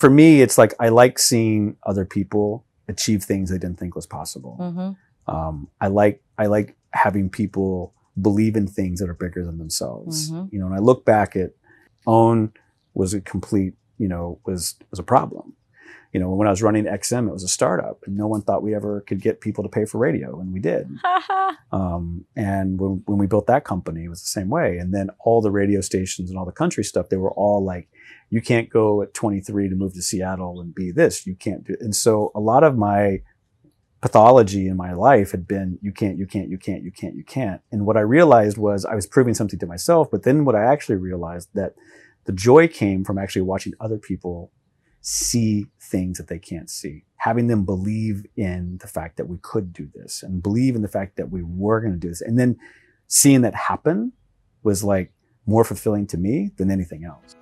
for me, it's like I like seeing other people achieve things they didn't think was possible. Mm-hmm. Um, I like I like having people believe in things that are bigger than themselves. Mhm. You know, and I look back at Own was a complete, you know, was was a problem. You know, when I was running XM, it was a startup, and no one thought we ever could get people to pay for radio, and we did. Um, and when, when we built that company, it was the same way. And then all the radio stations and all the country stuff, they were all like, you can't go at 23 to move to Seattle and be this. You can't do. It. And so a lot of my pathology in my life had been, you can't, you can't, you can't, you can't, you can't. And what I realized was I was proving something to myself. But then what I actually realized that the joy came from actually watching other people see things that they can't see, having them believe in the fact that we could do this and believe in the fact that we were going to do this. And then seeing that happen was like more fulfilling to me than anything else.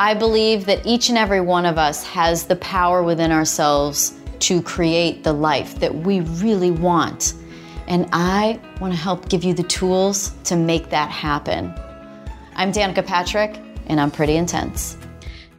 I believe that each and every one of us has the power within ourselves to create the life that we really want. And I want to help give you the tools to make that happen. I'm Danica Patrick, and I'm pretty intense.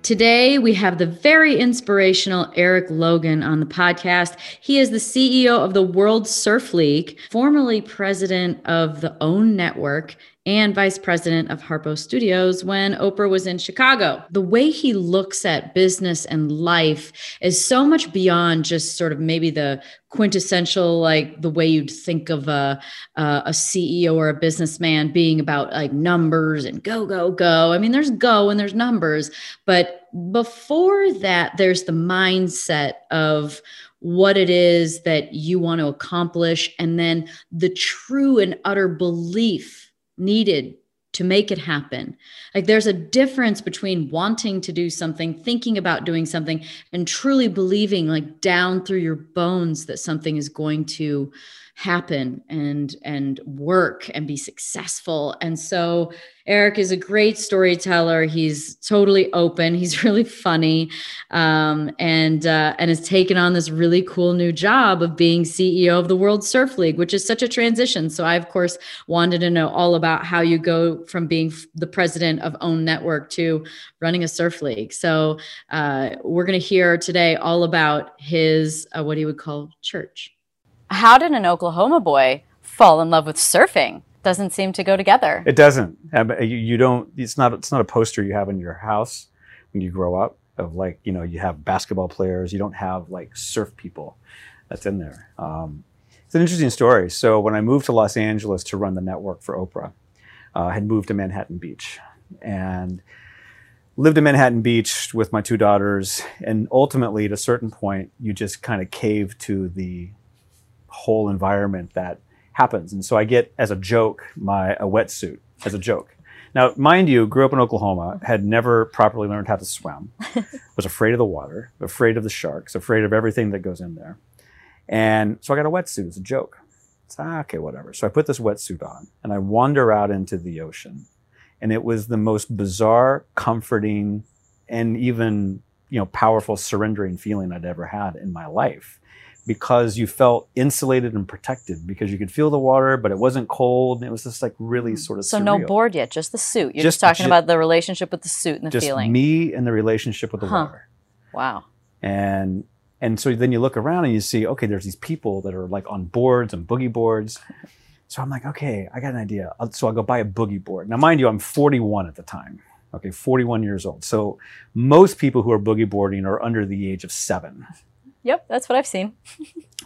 Today, we have the very inspirational Eric Logan on the podcast. He is the CEO of the World Surf League, formerly president of the OWN Network, and vice president of Harpo Studios when Oprah was in Chicago. The way he looks at business and life is so much beyond just sort of maybe the quintessential, like the way you'd think of a, a CEO or a businessman being about like numbers and go, go, go. I mean, there's go and there's numbers, but before that, there's the mindset of what it is that you want to accomplish, and then the true and utter belief needed to make it happen. Like there's a difference between wanting to do something, thinking about doing something, and truly believing, like down through your bones, that something is going to happen and and work and be successful and so eric is a great storyteller. He's totally open. He's really funny um, and uh, and has taken on this really cool new job of being ceo of the world surf league which is such a transition. So i of course wanted to know all about how you go from being the president of own network to running a surf league. So uh, we're going to hear today all about his uh, what he would call church. How did an Oklahoma boy fall in love with surfing? Doesn't seem to go together. It doesn't. You, you don't. It's not. It's not a poster you have in your house when you grow up of like you know you have basketball players. You don't have like surf people. That's in there. Um, it's an interesting story. So when I moved to Los Angeles to run the network for Oprah, uh, I had moved to Manhattan Beach and lived in Manhattan Beach with my two daughters. And ultimately, at a certain point, you just kind of cave to the whole environment that happens. And so I get as a joke my a wetsuit as a joke. Now, mind you, grew up in Oklahoma, had never properly learned how to swim, was afraid of the water, afraid of the sharks, afraid of everything that goes in there. And so I got a wetsuit as a joke. It's ah, okay, whatever. So I put this wetsuit on and I wander out into the ocean. And it was the most bizarre, comforting, and even, you know, powerful surrendering feeling I'd ever had in my life because you felt insulated and protected because you could feel the water, but it wasn't cold. And it was just like really mm. sort of So no board yet, just the suit. You're Just- just, talking about the relationship with the suit and the just feeling. me and the relationship with the Huh. water. Wow. And and so then you look around and you see, okay, there's these people that are like on boards and boogie boards. So I'm like, okay, I got an idea. So I'll go buy a boogie board. Now, mind you, I'm 41 at the time. Okay, 41 years old. So most people who are boogie boarding are under the age of seven. Yep, that's what I've seen.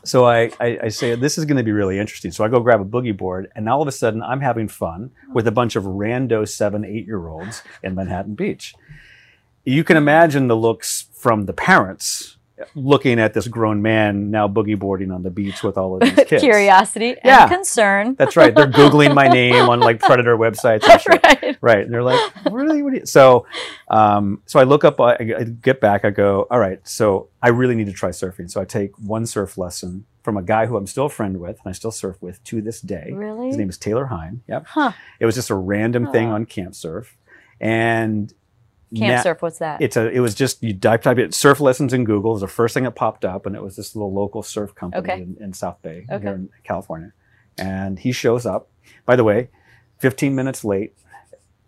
So I, I, I say, this is going to be really interesting. So I go grab a boogie board, and all of a sudden I'm having fun with a bunch of rando seven, eight year olds in Manhattan Beach. You can imagine the looks from the parents looking at this grown man now boogie boarding on the beach with all of these kids. Curiosity Yeah. and concern. That's right. They're Googling my name on like predator websites and shit. right. Right. And they're like, really? What do you? So, um, so I look up, I, I get back, I go, all right, so I really need to try surfing. So I take one surf lesson from a guy who I'm still a friend with and I still surf with to this day. Really? His name is Taylor Hine. Yep. Huh. It was just a random thing on Camp Surf. And Camp surf, what's that? It's a, it was just, you type, type it, surf lessons in Google. It was the first thing that popped up. And it was this little local surf company Okay. in, in South Bay Okay. here in California. And he shows up, by the way, 15 minutes late,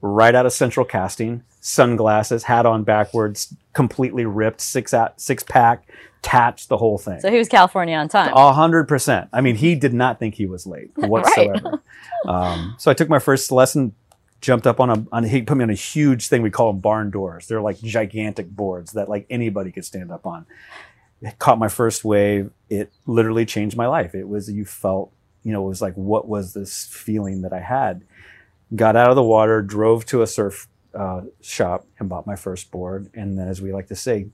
right out of central casting, sunglasses, hat on backwards, completely ripped, six at, six pack, tats, the whole thing. So he was California on time. A hundred percent. I mean, he did not think he was late whatsoever. um, so I took my first lesson, jumped up on a, on, he put me on a huge thing. We call them barn doors. They're like gigantic boards that like anybody could stand up on. It caught my first wave. It literally changed my life. It was, you felt, you know, it was like, what was this feeling that I had? Got out of the water, drove to a surf uh, shop and bought my first board. And then, as we like to say,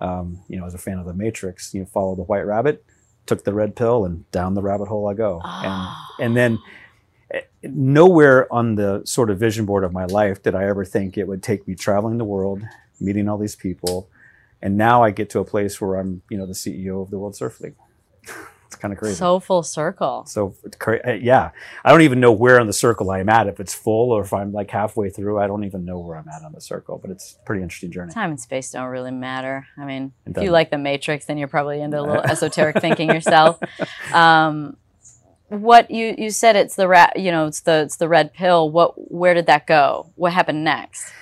um, you know, as a fan of the Matrix, you know, follow the white rabbit, took the red pill, and down the rabbit hole I go. And and then nowhere on the sort of vision board of my life did I ever think it would take me traveling the world, meeting all these people, and now I get to a place where I'm, you know, the CEO of the World Surf League. it's kind of crazy. So full circle. So it's cra- eh, yeah, I don't even know where on the circle I'm at. If it's full or if I'm like halfway through, I don't even know where I'm at on the circle. But it's a pretty interesting journey. Time and space don't really matter. I mean, if you like the Matrix, then you're probably into a little esoteric thinking yourself. Um, what you you said it's the rat, you know, it's the it's the red pill. What where did that go? What happened next?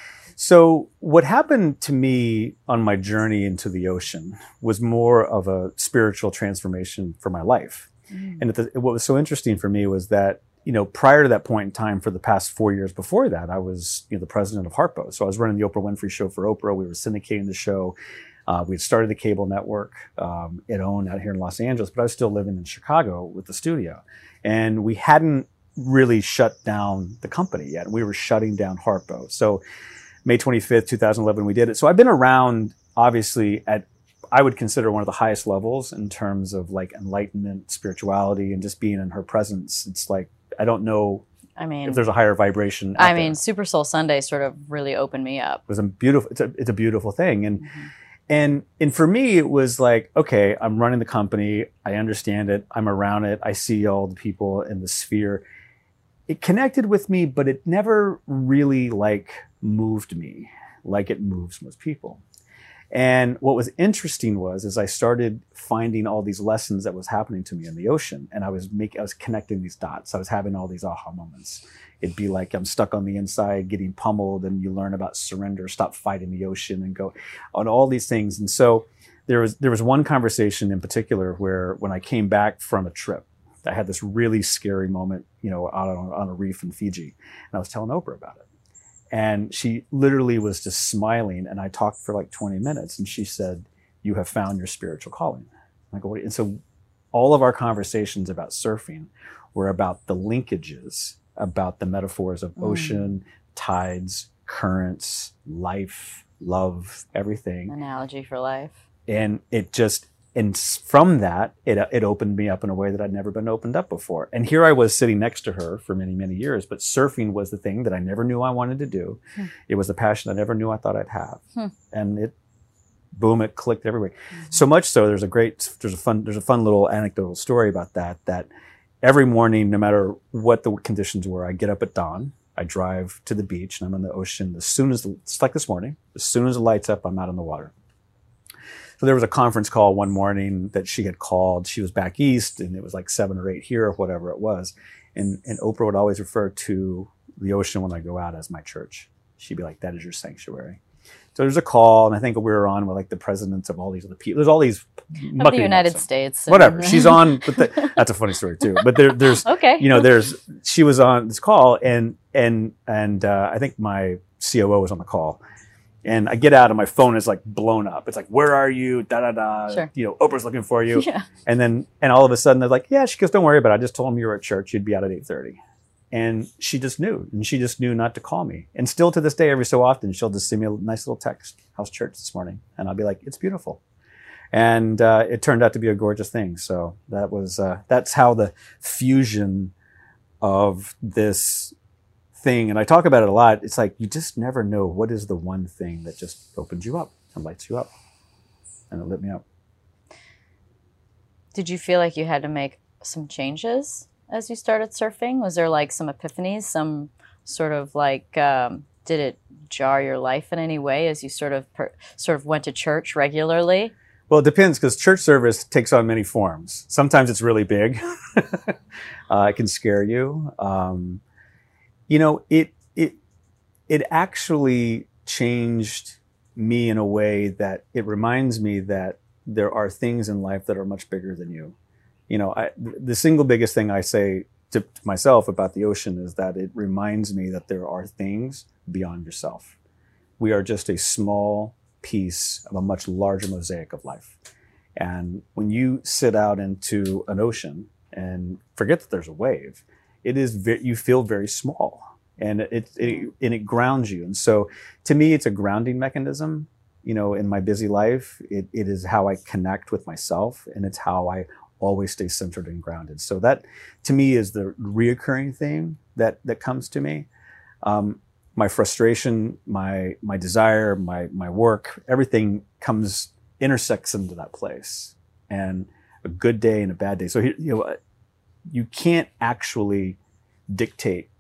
So, what happened to me on my journey into the ocean was more of a spiritual transformation for my life. Mm. And the, what was so interesting for me was that, you know, prior to that point in time, for the past four years before that, I was, you know, the president of Harpo. So I was running the Oprah Winfrey Show for Oprah. We were syndicating the show. Uh, we had started the cable network, um, it owned out here in Los Angeles, but I was still living in Chicago with the studio. And we hadn't really shut down the company yet. We were shutting down Harpo. So May 25th, 2011, we did it. So I've been around, obviously, at I would consider one of the highest levels in terms of like enlightenment, spirituality, and just being in her presence. It's like I don't know I mean, if there's a higher vibration. I there. mean, Super Soul Sunday sort of really opened me up. it was a beautiful. It's a it's a beautiful thing, and and and for me, it was like okay, I'm running the company. I understand it. I'm around it. I see all the people in the sphere. It connected with me, but it never really like moved me like it moves most people. And what was interesting was as I started finding all these lessons that was happening to me in the ocean, and I was making, I was connecting these dots. I was having all these aha moments. It'd be like I'm stuck on the inside, getting pummeled, and you learn about surrender, stop fighting the ocean, and go on all these things. And so there was there was one conversation in particular where when I came back from a trip, I had this really scary moment, you know, out on, on a reef in Fiji, and I was telling Oprah about it. And she literally was just smiling. And I talked for like 20 minutes. And she said, You have found your spiritual calling. I go, And so all of our conversations about surfing were about the linkages, about the metaphors of Mm. ocean, tides, currents, life, love, everything. Analogy for life. And it just, and from that, it, it opened me up in a way that I'd never been opened up before. And here I was sitting next to her for many, many years, but surfing was the thing that I never knew I wanted to do. Hmm. It was a passion I never knew I thought I'd have. Hmm. And it, boom, it clicked everywhere. So much so, there's a great, there's a fun, there's a fun little anecdotal story about that, that every morning, no matter what the conditions were, I get up at dawn. I drive to the beach and I'm in the ocean as soon as, the, it's like this morning, as soon as the lights up, I'm out on the water. So there was a conference call one morning that she had called. She was back east and it was like seven or eight here or whatever it was. And, and Oprah would always refer to the ocean when I go out as my church. She'd be like, that is your sanctuary. So there's a call, and I think we were on with like the presidents of all these other people. There's all these Of the United States. Whatever. She's on, but the, that's a funny story too. But there, there's okay. you know, there's she was on this call, and and and uh, I think my COO was on the call, and I get out and my phone is like blown up. It's like, where are you? Da da da. Sure. You know, Oprah's looking for you. yeah. And then and all of a sudden they're like, yeah. She goes, don't worry about it. I just told them you were at church. You'd be out at eight thirty. And she just knew, and she just knew not to call me. And still to this day, every so often, she'll just send me a nice little text, "How's church this morning?" And I'll be like, "It's beautiful." And uh, it turned out to be a gorgeous thing. So that was uh, that's how the fusion of this thing, and I talk about it a lot. It's like you just never know what is the one thing that just opens you up and lights you up, and it lit me up. Did you feel like you had to make some changes as you started surfing? Was there like some epiphanies, some sort of like, um, did it jar your life in any way as you sort of per, sort of went to church regularly? Well, it depends because church service takes on many forms. Sometimes it's really big. uh, it can scare you. Um, you know, it it it actually changed me in a way that it reminds me that there are things in life that are much bigger than you. You know, I, the single biggest thing I say to, to myself about the ocean is that it reminds me that there are things beyond yourself. We are just a small piece of a much larger mosaic of life. And when you sit out into an ocean and forget that there's a wave, it is ve- you feel very small, and it, it and it grounds you. And so, to me, it's a grounding mechanism. You know, in my busy life, it, it is how I connect with myself, and it's how I always stay centered and grounded. So that, to me, is the reoccurring thing that that comes to me. Um, my frustration, my my desire, my my work, everything comes intersects into that place. And a good day and a bad day. So you know, you can't actually dictate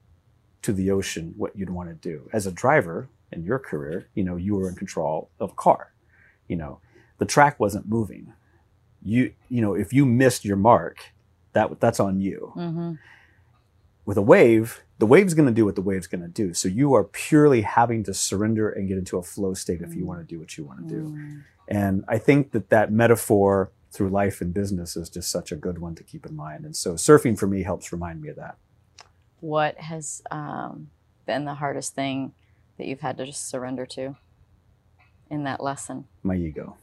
to the ocean what you'd want to do. As a driver in your career, you know, you were in control of a car. You know, the track wasn't moving. You you know, if you missed your mark, that that's on you. Mm-hmm. With a wave, the wave's going to do what the wave's going to do. So you are purely having to surrender and get into a flow state if you want to do what you want to do. And I think that that metaphor through life and business is just such a good one to keep in mind. And so surfing for me helps remind me of that. What has um, been the hardest thing that you've had to just surrender to in that lesson? My ego.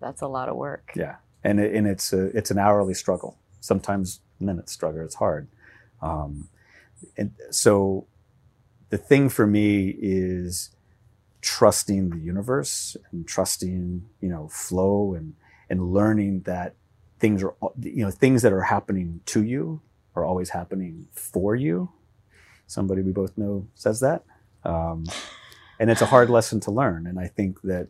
That's a lot of work. Yeah. And, it, and it's, a, it's an hourly struggle. Sometimes minute struggle. It's hard. Um, and so the thing for me is trusting the universe and trusting, you know, flow and, and learning that things are, you know, things that are happening to you are always happening for you. Somebody we both know says that. Um, and it's a hard lesson to learn. And I think that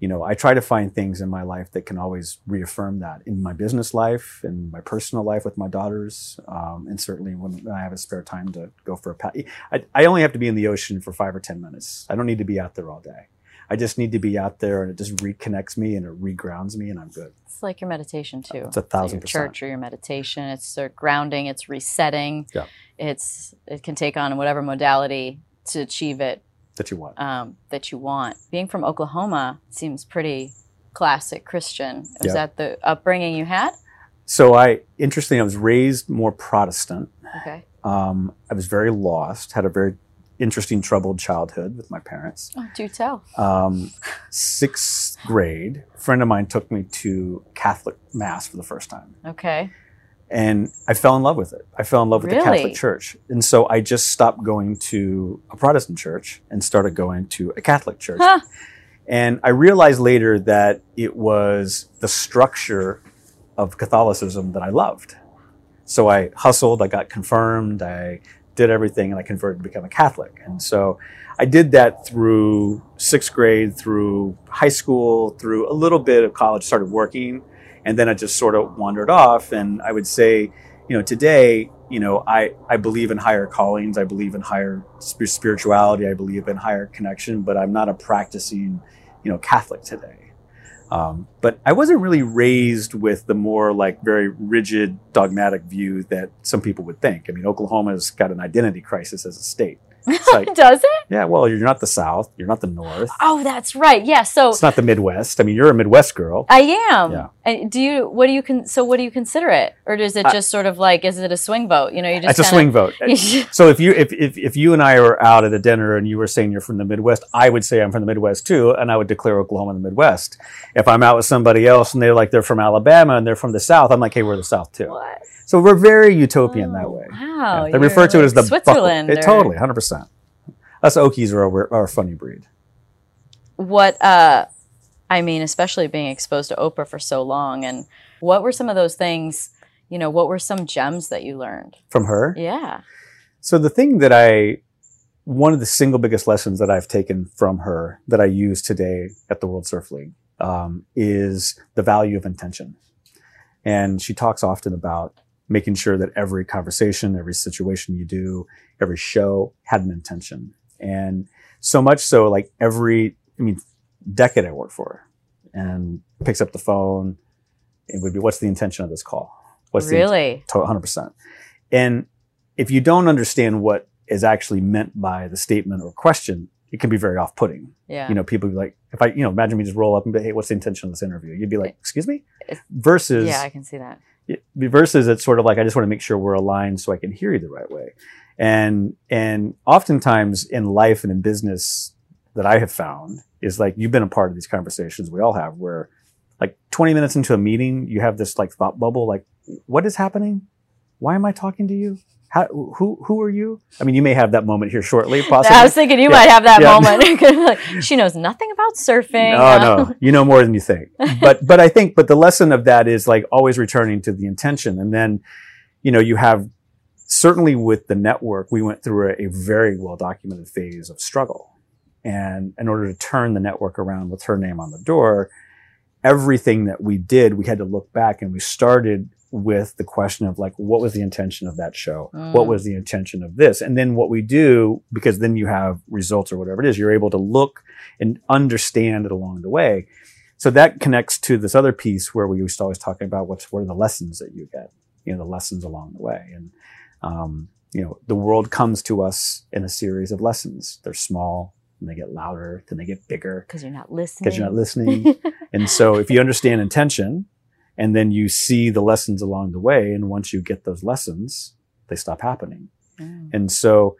you know, I try to find things in my life that can always reaffirm that in my business life, in my personal life with my daughters, um, and certainly when I have a spare time to go for a pat. I, I only have to be in the ocean for five or 10 minutes. I don't need to be out there all day. I just need to be out there and it just reconnects me and it regrounds me and I'm good. It's like your meditation too. It's a thousand your percent. church or your meditation. It's uh, grounding. It's resetting. Yeah. It's it can take on whatever modality to achieve it That you want. um, that you want. Being from Oklahoma seems pretty classic Christian. Was Yeah. that the upbringing you had? So I, interestingly, I was raised more Protestant. Okay. Um, I was very lost, had a very interesting, troubled childhood with my parents. Oh, do tell. um, sixth grade, a friend of mine took me to Catholic Mass for the first time. Okay. And I fell in love with it. I fell in love with the Catholic Church. And so I just stopped going to a Protestant church and started going to a Catholic church. Huh. And I realized later that it was the structure of Catholicism that I loved. So I hustled, I got confirmed, I did everything, and I converted to become a Catholic. And so I did that through sixth grade, through high school, through a little bit of college, started working, and then I just sort of wandered off. And I would say, you know, today, you know, I, I believe in higher callings, I believe in higher sp- spirituality, I believe in higher connection, but I'm not a practicing, you know, Catholic today. Um, but I wasn't really raised with the more like very rigid, dogmatic view that some people would think. I mean, Oklahoma's got an identity crisis as a state. Like, Does it? yeah, well, you're not the South, you're not the North, Oh, that's right. Yeah. So it's not the Midwest. I mean, you're a Midwest girl. I am. Yeah. And do you? What do you? Con- so what do you consider it? Or is it I- just sort of like? Is it a swing vote? You know, you just It's a kinda- swing vote. So if you if, if if you and I were out at a dinner and you were saying you're from the Midwest, I would say I'm from the Midwest too, and I would declare Oklahoma the Midwest. If I'm out with somebody else and they're like they're from Alabama and they're from the South, I'm like, hey, we're the South too. What? So we're very utopian that Oh, way. Wow. Yeah, they refer to it as the Switzerland. It, totally, hundred percent. Us Okies are a, are a funny breed. what uh i mean especially being exposed to oprah for so long and what were some of those things you know what were some gems that you learned From her, yeah So the thing that I, one of the single biggest lessons that I've taken from her that I use today at the World Surf League um, is the value of intention. And she talks often about making sure that every conversation, every situation you do, every show had an intention. And so much so, like every, I mean, decade I worked for and picks up the phone. It would be, what's the intention of this call? What's the really 100%. And if you don't understand what is actually meant by the statement or question, it can be very off-putting. Yeah. You know, people be like, if I, you know, imagine me just roll up and be, hey, what's the intention of this interview? You'd be like, excuse me? Versus, yeah, I can see that. Versus it's sort of like I just want to make sure we're aligned so I can hear you the right way. And and oftentimes in life and in business that I have found is like you've been a part of these conversations we all have where like 20 minutes into a meeting you have this like thought bubble like what is happening? Why am I talking to you? How who who are you? I mean you may have that moment here shortly possibly. I was thinking you Yeah. might have that Yeah. moment. She knows nothing about surfing. No, no, you know more than you think. But but I think but the lesson of that is like always returning to the intention, and then you know you have certainly with the network we went through a, a very well documented phase of struggle, and in order to turn the network around with her name on the door, everything that we did we had to look back and we started with the question of like what was the intention of that show? What Mm. was the intention of this? And then what we do because then you have results or whatever it is you're able to look and understand it along the way. So that connects to this other piece where we used to always talking about what's what are the lessons that you get you know the lessons along the way. And um, you know the world comes to us in a series of lessons. They're small and they get louder then they get bigger. Because you're not listening. because you're not listening. And so if you understand intention and then you see the lessons along the way, and once you get those lessons, they stop happening. Mm. And so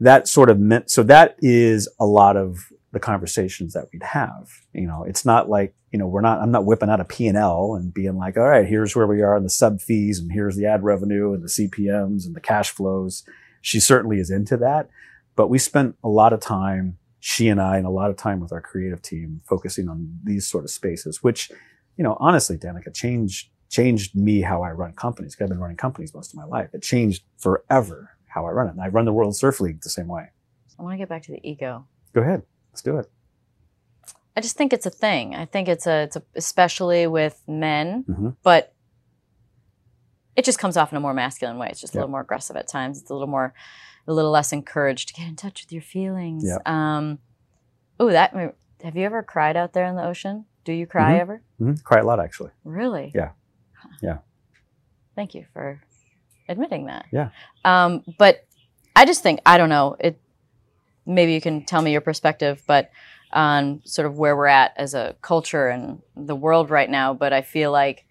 that sort of meant, so that is a lot of the conversations that we'd have. You know, it's not like, you know, we're not, I'm not whipping out a P&L and being like, all right, here's where we are in the sub fees and here's the ad revenue and the CPMs and the cash flows. She certainly is into that, but we spent a lot of time, she and I, and a lot of time with our creative team focusing on these sort of spaces, which, you know, honestly, Danica changed, changed me how I run companies. I've been running companies most of my life. It changed forever how I run it. And I run the World Surf League the same way. I want to get back to the ego. Go ahead. Let's do it. I just think it's a thing. I think it's a, it's a especially with men, Mhm. but it just comes off in a more masculine way. It's just a little more aggressive at times. It's a little more, a little less encouraged to get in touch with your feelings. Yeah. Um, oh, that. Have you ever cried out there in the ocean? Do you cry Mhm. ever? hmm Cry a lot, actually. Really? Yeah. Huh. Yeah. Thank you for admitting that. Yeah. Um, but I just think I don't know. It maybe you can tell me your perspective, but on sort of where we're at as a culture and the world right now. But I feel like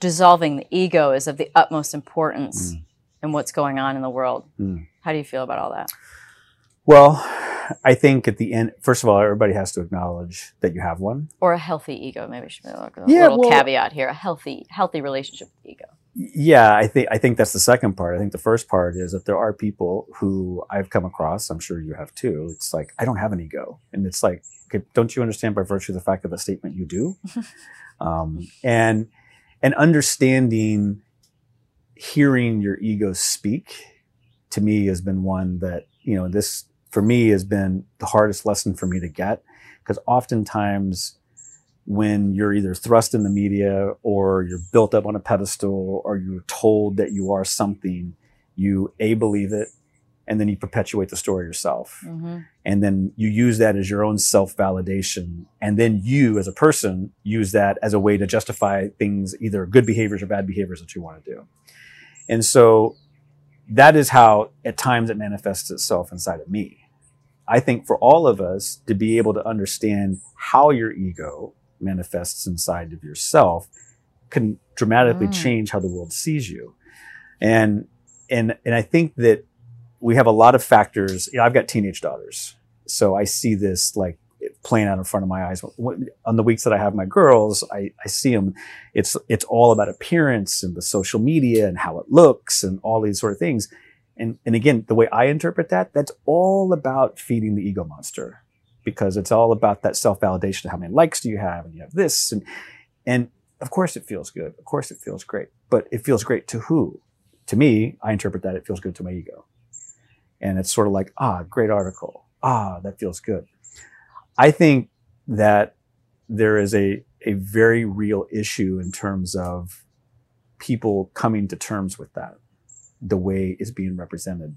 dissolving the ego is of the utmost importance in what's going on in the world. Mm. How do you feel about all that? Well, I think at the end, first of all, everybody has to acknowledge that you have one. Or a healthy ego? Maybe I should be a Yeah, little well- caveat here: a healthy, healthy relationship with ego. Yeah, I think I think that's the second part. I think the first part is that there are people who I've come across. I'm sure you have too. It's like I don't have an ego, and it's like, okay, don't you understand by virtue of the fact of the statement you do, um, and and understanding, hearing your ego speak, to me has been one that you know this for me has been the hardest lesson for me to get because oftentimes when you're either thrust in the media or you're built up on a pedestal or you're told that you are something, you A, believe it, and then you perpetuate the story yourself. hmm And then you use that as your own self validation. And then you, as a person, use that as a way to justify things, either good behaviors or bad behaviors that you want to do. And so that is how at times it manifests itself inside of me. I think for all of us to be able to understand how your ego manifests inside of yourself can dramatically Mm. change how the world sees you. And and and I think that we have a lot of factors. You know, I've got teenage daughters, so I see this like playing out in front of my eyes. On the weeks that I have my girls, I, I see them. It's it's all about appearance and the social media and how it looks and all these sort of things. And and again, the way I interpret that, that's all about feeding the ego monster because it's all about that self validation. How many likes do you have? And you have this and and of course it feels good. Of course it feels great. But it feels great to who? To me, I interpret that it feels good to my ego. And it's sort of like, ah, great article. Ah, that feels good. I think that there is a, a very real issue in terms of people coming to terms with that, the way it's being represented,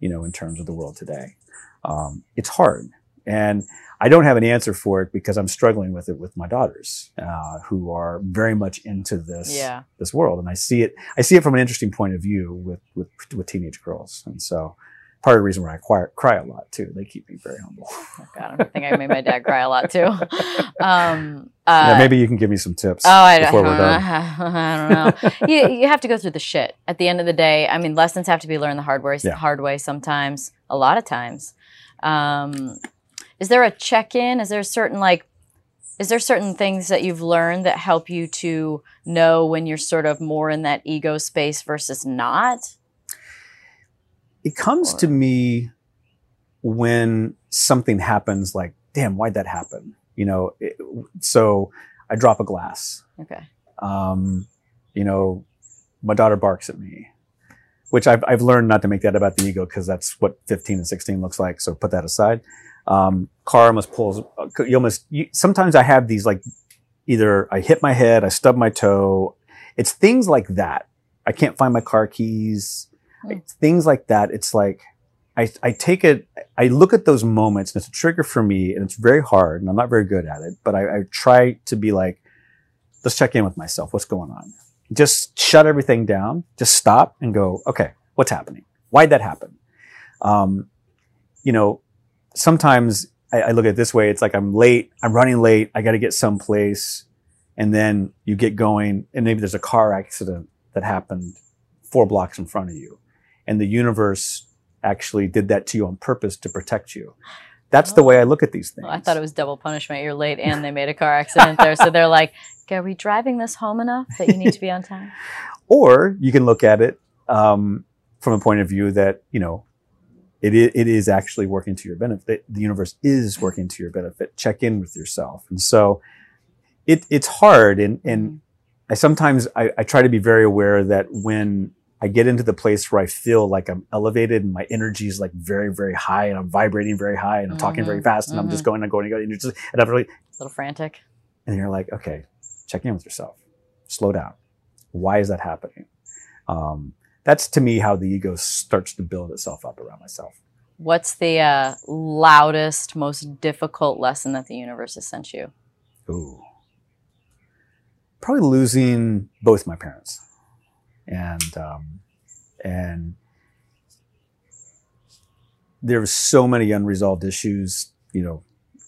you know, in terms of the world today. Um, it's hard And I don't have an answer for it because I'm struggling with it with my daughters, uh, who are very much into this Yeah. this world, and I see it. I see it from an interesting point of view with with, with teenage girls, and so part of the reason why I cry, cry a lot too. They keep me very humble. Oh, God, I think I made my dad cry a lot too. Um, uh, yeah, maybe you can give me some tips Oh, I, before we're done. I don't know. you, you have to go through the shit. At the end of the day, I mean, lessons have to be learned the hard way. Yeah. Hard way sometimes. A lot of times. Um, is there a check-in? Is there a certain like? Is there certain things that you've learned that help you to know when you're sort of more in that ego space versus not? It comes to me when something happens, like, damn, why'd that happen? You know, it, so I drop a glass. Okay. um, you know, my daughter barks at me, which I've, I've learned not to make that about the ego because that's what 15 and 16 looks like. So put that aside. Um, car almost pulls, you almost, you, sometimes I have these like either I hit my head, I stub my toe. It's things like that. I can't find my car keys. Things like that. It's like, I, I take it, I look at those moments and it's a trigger for me and it's very hard and I'm not very good at it, but I, I try to be like, let's check in with myself. What's going on? Just shut everything down. Just stop and go, okay, what's happening? Why'd that happen? Um, you know, sometimes I, I look at it this way. It's like I'm late. I'm running late. I got to get someplace. And then you get going and maybe there's a car accident that happened four blocks in front of you. And the universe actually did that to you on purpose to protect you. That's the way I look at these things. Well, I thought it was double punishment. You're late and they made a car accident there. So they're like, are we driving this home enough that you need to be on time? Or you can look at it um, from a point of view that you know it is, it is actually working to your benefit. The universe is working to your benefit. Check in with yourself, and so it it's hard. And and I sometimes I, I try to be very aware that when I get into the place where I feel like I'm elevated and my energy is like very very high and I'm vibrating very high and I'm talking very Mhm, fast and I'm just going and going and going and, you're just, and I'm really A little frantic. and you're like, okay, check in with yourself, slow down. Why is that happening? Um, that's to me how the ego starts to build itself up around myself. What's the uh, loudest, most difficult lesson that the universe has sent you? Ooh, probably losing both my parents, and um, and there was so many unresolved issues, you know,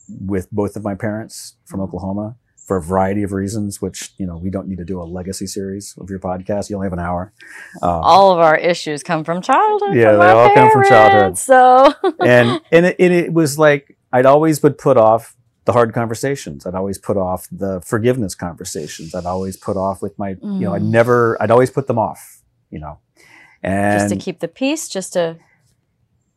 with both of my parents from Oklahoma for a variety of reasons. Which you know we don't need to do a legacy series of your podcast. You only have an hour. Um, All of our issues come from childhood. Yeah, from they all come from childhood. So and and it, and it was like I'd always would put off the hard conversations. I'd always put off the forgiveness conversations. I'd always put off with my you know I'd Mm. never I'd always put them off. You know, and just to keep the peace, just to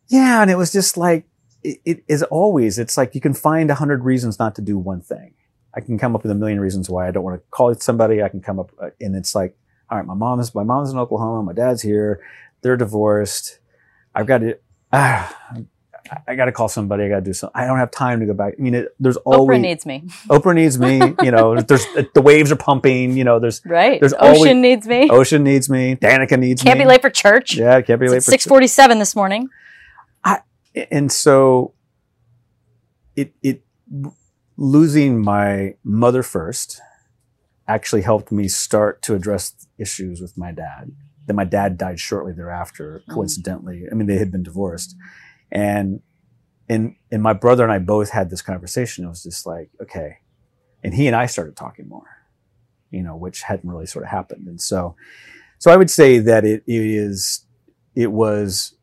yeah, and it was just like it, it is always. It's like you can find a hundred reasons not to do one thing. I can come up with a million reasons why I don't want to call it somebody. I can come up uh, and it's like, all right, my mom's, my mom's in Oklahoma, my dad's here, they're divorced. I've got to. Ah, I got to call somebody. I got to do something. I don't have time to go back. I mean, it, there's always Oprah needs me, Oprah needs me. You know, there's the waves are pumping. You know, there's right? There's Ocean always- needs me. Ocean needs me. Danica needs me. Can't be late for church. Yeah, can't be late It's for six forty-seven this morning. and so it it losing my mother first actually helped me start to address issues with my dad. Then my dad died shortly thereafter, Mm. coincidentally. I mean, they had been divorced. And and and my brother and I both had this conversation. It was just like, okay. And he and I started talking more, you know, which hadn't really sort of happened. And so so I would say that it, it is it was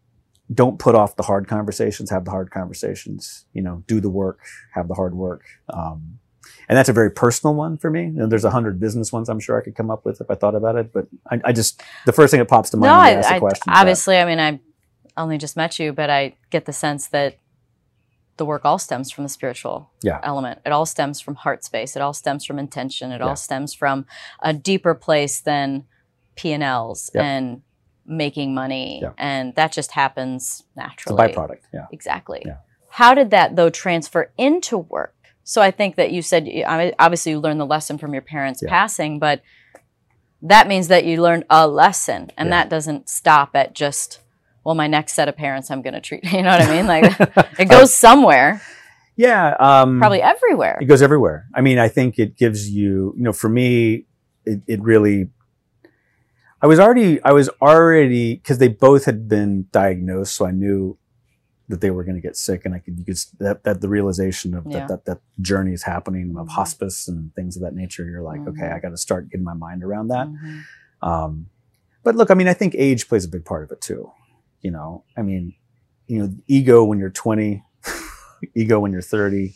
don't put off the hard conversations, have the hard conversations, you know, do the work, have the hard work. Um, and that's a very personal one for me. You know, there's a hundred business ones I'm sure I could come up with if I thought about it, but I, I just, the first thing that pops to mind No, when I, you ask the I question. obviously, I mean, I only just met you, but I get the sense that the work all stems from the spiritual Yeah. element. It all stems from heart space. It all stems from intention. It Yeah. all stems from a deeper place than P and Ls Yep. and making money, and that just happens It's a naturally. byproduct. Yeah. Exactly. Yeah. How did that though transfer into work? So I think that you said obviously you learned the lesson from your parents Yeah. passing, but that means that you learned a lesson, and that doesn't stop at just well, my next set of parents I'm going to treat. You know what I mean? Like it goes somewhere. Yeah. Um, Probably everywhere. It goes everywhere. I mean, I think it gives you, you know, for me, it, it really, I was already, I was already, because they both had been diagnosed, so I knew that they were going to get sick, and I could, you could, that, that the realization of Yeah. that, that, that journey is happening of Mhm. hospice and things of that nature. You're like, okay, Mhm. I got to start getting my mind around that. Mhm. Um, but look, I mean, I think age plays a big part of it too. You know, I mean, you know, ego when you're 20, ego when you're 30,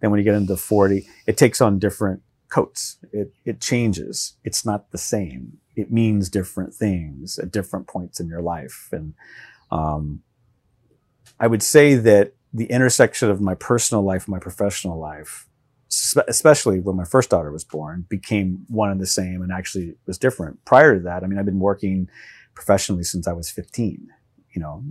then when you get into 40, it takes on different coats. It it changes. It's not the same. It means different things at different points in your life. And um, I would say that the intersection of my personal life and my professional life, spe- especially when my first daughter was born, became one and the same and actually was different. Prior to that, I mean, I've been working professionally since I was 15. You know,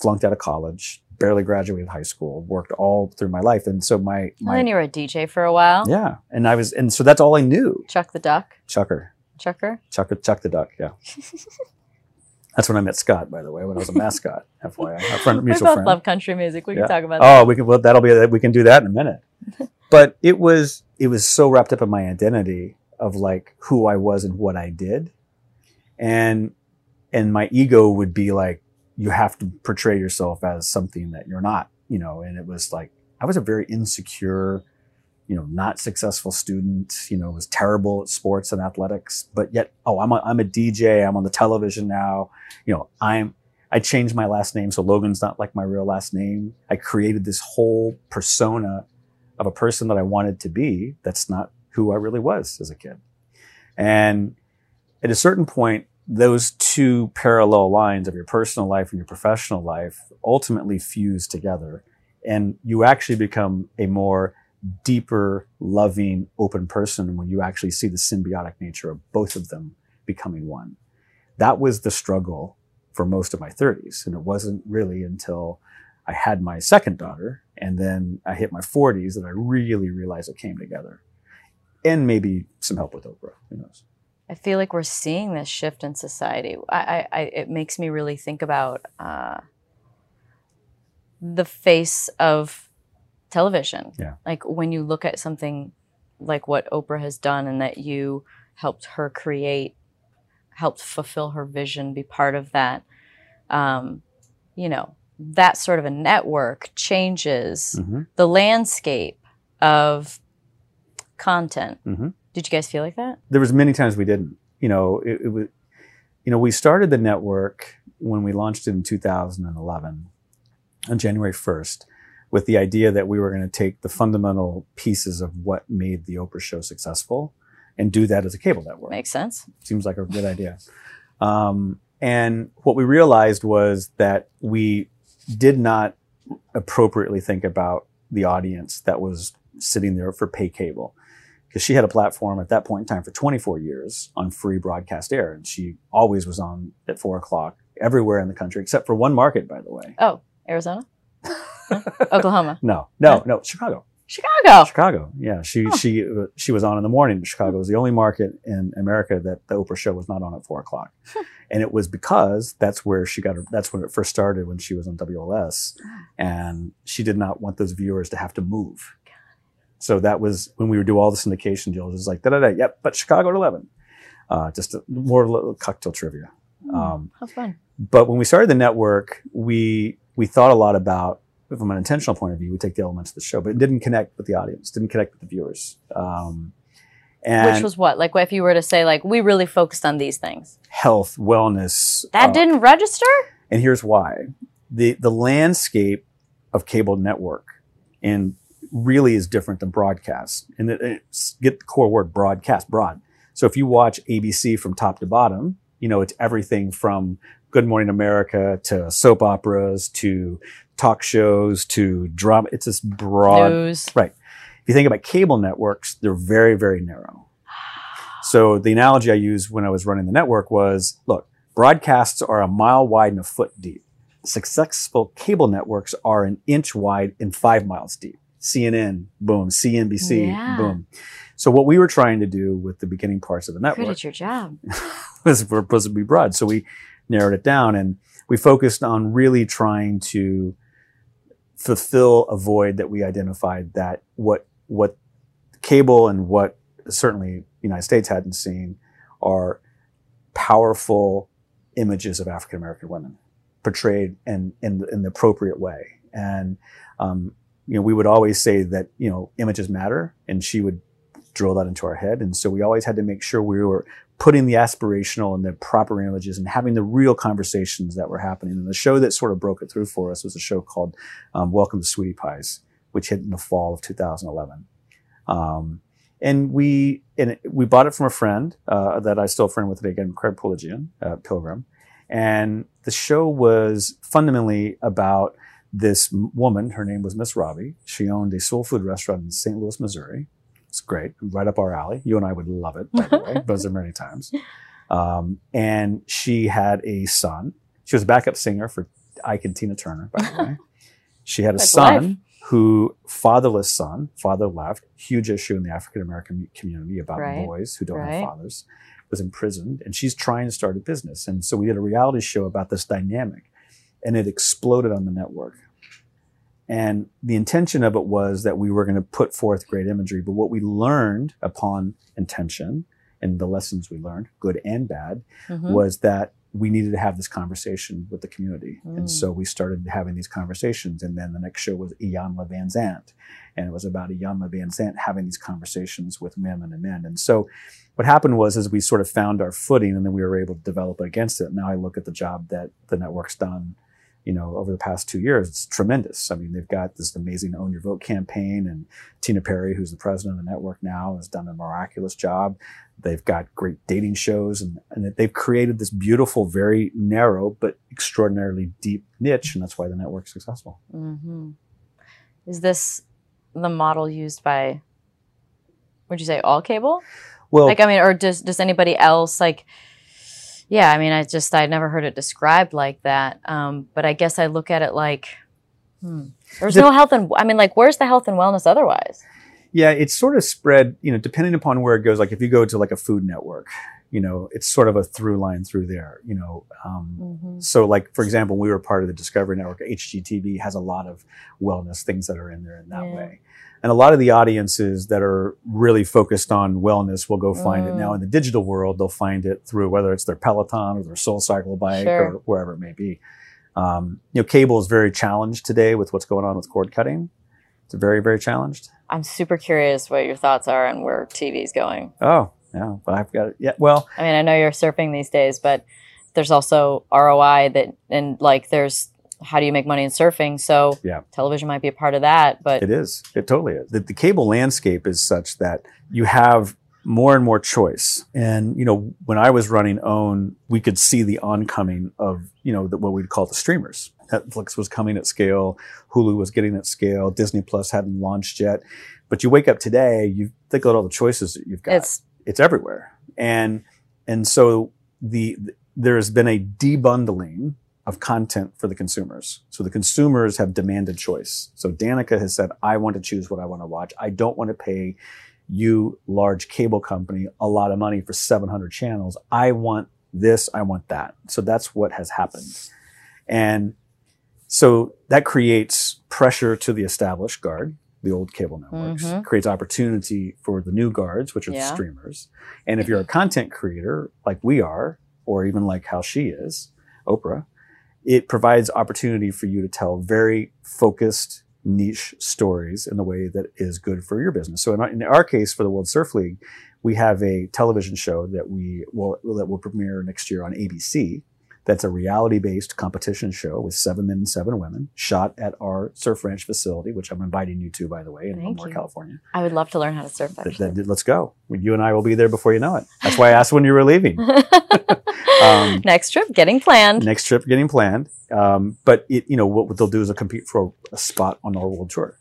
flunked out of college, barely graduated high school, worked all through my life, and so my And then you were a DJ for a while. yeah, and I was, and so that's all I knew. Chuck the Duck. Chucker, Chucker. Chuck, Chuck the Duck. Yeah, that's when I met Scott, by the way, when I was a mascot. FYI, our friend, We both friend. love country music. We Yeah. can talk about oh, that. Oh, we can. Well, that'll be. We can do that in a minute. but it was. It was so wrapped up in my identity of like who I was and what I did, and and my ego would be like, you have to portray yourself as something that you're not. You know, and it was like I was a very insecure, you know, not successful student. You know, was terrible at sports and athletics, but yet, oh, I'm a, I'm a DJ. I'm on the television now. You know, I'm I changed my last name so Logan's not like my real last name. I created this whole persona of a person that I wanted to be. That's not who I really was as a kid. And at a certain point, those two parallel lines of your personal life and your professional life ultimately fuse together. And you actually become a more deeper, loving, open person when you actually see the symbiotic nature of both of them becoming one. That was the struggle for most of my 30s. And it wasn't really until I had my second daughter and then I hit my 40s that I really realized it came together. And maybe some help with Oprah. Who knows? I feel like we're seeing this shift in society. I, I, I it makes me really think about uh, the face of television. Yeah. Like when you look at something like what Oprah has done, and that you helped her create, helped fulfill her vision, be part of that. Um, you know, that sort of a network changes Mhm. the landscape of content. Mhm. Did you guys feel like that? there was many times we didn't. You know, it, it was, you know, we started the network when we launched it in 2011 on January 1st with the idea that we were going to take the fundamental pieces of what made the Oprah show successful and do that as a cable network. Makes sense. Seems like a good idea. Um, and what we realized was that we did not appropriately think about the audience that was sitting there for pay cable. Because she had a platform at that point in time for 24 years on free broadcast air. And she always was on at four o'clock everywhere in the country, except for one market, by the way. Oh, Arizona? Oklahoma? No, no, no, Chicago. Chicago. Chicago. Yeah, she she uh, she was on in the morning. Chicago was the only market in America that the Oprah show was not on at four o'clock, and it was because that's where she got her. That's when it first started when she was on WLS, and she did not want those viewers to have to move. So that was when we would do all the syndication deals. It was like da da da. Yep, but Chicago at eleven. Uh, just a, more little cocktail trivia. Um, How fun. but when we started the network, we we thought a lot about from an intentional point of view. We take the elements of the show, but it didn't connect with the audience, didn't connect with the viewers. Um, and Which was what? Like, if you were to say, like, we really focused on these things. health, wellness. That uh, didn't register? and here's why: the the landscape of cable network and really is different than broadcast. And it, get the core word broadcast, broad. So if you watch ABC from top to bottom, you know it's everything from Good Morning America to soap operas to talk shows to drama. It's this broad. News. Right. If you think about cable networks, they're very, very narrow. So the analogy I used when I was running the network was, look, broadcasts are a mile wide and a foot deep. Successful cable networks are an inch wide and five miles deep. CNN, boom. CNBC, Yeah. boom. So what we were trying to do with the beginning parts of the Good network at your job. was supposed to be broad. So we narrowed it down and we focused on really trying to fulfill a void that we identified that what what cable and what certainly the United States hadn't seen are powerful images of African American women portrayed in, in, in the appropriate way. And, um, you know, we would always say that, you know, images matter and she would drill that into our head. And so we always had to make sure we were putting the aspirational and the proper images and having the real conversations that were happening. And the show that sort of broke it through for us was a show called um, Welcome to Sweetie Pies, which hit in the fall of 2011. Um, and we and we bought it from a friend uh, that I still friend with today, again, Craig Piligian, uh, Pilgrim. And the show was fundamentally about this woman. Her name was Miss Robbie. She owned a soul food restaurant in St. Louis, Missouri. It's great, right up our alley. You and I would love it, by the way. There many times. Um, and she had a son. She was a backup singer for Ike and Tina Turner, by the way. She had a That's son life. who, fatherless son, father left, huge issue in the African American community about Right. boys who don't Right. have fathers, was imprisoned, and she's trying to start a business. And so we did a reality show about this dynamic, and it exploded on the network. And the intention of it was that we were going to put forth great imagery, but what we learned upon intention and the lessons we learned, good and bad, Mhm. was that we needed to have this conversation with the community. Mm. And so we started having these conversations. And then the next show was Iyanla Vanzant. And it was about Iyanla Vanzant having these conversations with women and men. And so what happened was as we sort of found our footing and then we were able to develop against it. Now I look at the job that the network's done, you know, over the past two years. It's tremendous. I mean, they've got this amazing Own Your Vote campaign and Tina Perry, who's the president of the network now, has done a miraculous job. They've got great dating shows and, and they've created this beautiful, very narrow, but extraordinarily deep niche. And that's why the network's successful. hmm Is this the model used by? Would you say all cable? Well, like I mean, or does does anybody else like? Yeah, I mean, I just I never heard it described like that. Um, but I guess I look at it like, hmm, there's The- no health and I mean, like, where's the health and wellness otherwise? Yeah, it's sort of spread, you know, depending upon where it goes. Like if you go to like a food network, you know, it's sort of a through line through there, you know. Um, Mm-hmm. so like, for example, we were part of the Discovery Network. HGTV has a lot of wellness things that are in there in that Yeah. way. And a lot of the audiences that are really focused on wellness will go find it. Mm. Now in the digital world, they'll find it through whether it's their Peloton or their Soul Cycle bike Sure. or wherever it may be. Um, you know, cable is very challenged today with what's going on with cord cutting. It's very, very challenged. I'm super curious what your thoughts are on where TV is going. Oh, yeah, but I've got it. Yeah, well, I mean, I know you're surfing these days, but there's also ROI that, and like, there's how do you make money in surfing? So Yeah. television might be a part of that, but it is. It totally is. The, the cable landscape is such that you have more and more choice. And you know, when I was running OWN, we could see the oncoming of you know the, what we'd call the streamers. Netflix was coming at scale, Hulu was getting at scale, Disney Plus hadn't launched yet. But you wake up today, you think about all the choices that you've got. it's it's everywhere and and so the, there's been a debundling of content for the consumers. So the consumers have demanded choice. So danica has said i want to choose what i want to watch. I don't want to pay you large cable company a lot of money for 700 channels. I want this i want that. So that's what has happened. And so that creates pressure to the established guard the old cable networks. Mhm. creates opportunity for the new guards which are Yeah. the streamers. And if you're a content creator like we are or even like how she is oprah it provides opportunity for you to tell very focused niche stories in the way that is good for your business. So in our, in our case for the world surf league we have a television show that we will that will premiere next year on abc that's a reality based competition show with seven men and seven women shot at our surf ranch facility, which I'm inviting you to, by the way, in Thank Lemoore, you. California. I would love to learn how to surf. That- Actually. that- let's go. You and I will be there before you know it. That's why I asked when you were leaving. Um, Next trip, getting planned. Next trip getting planned. Um, but it, you know, what they'll do is they'll compete for a spot on our world tour.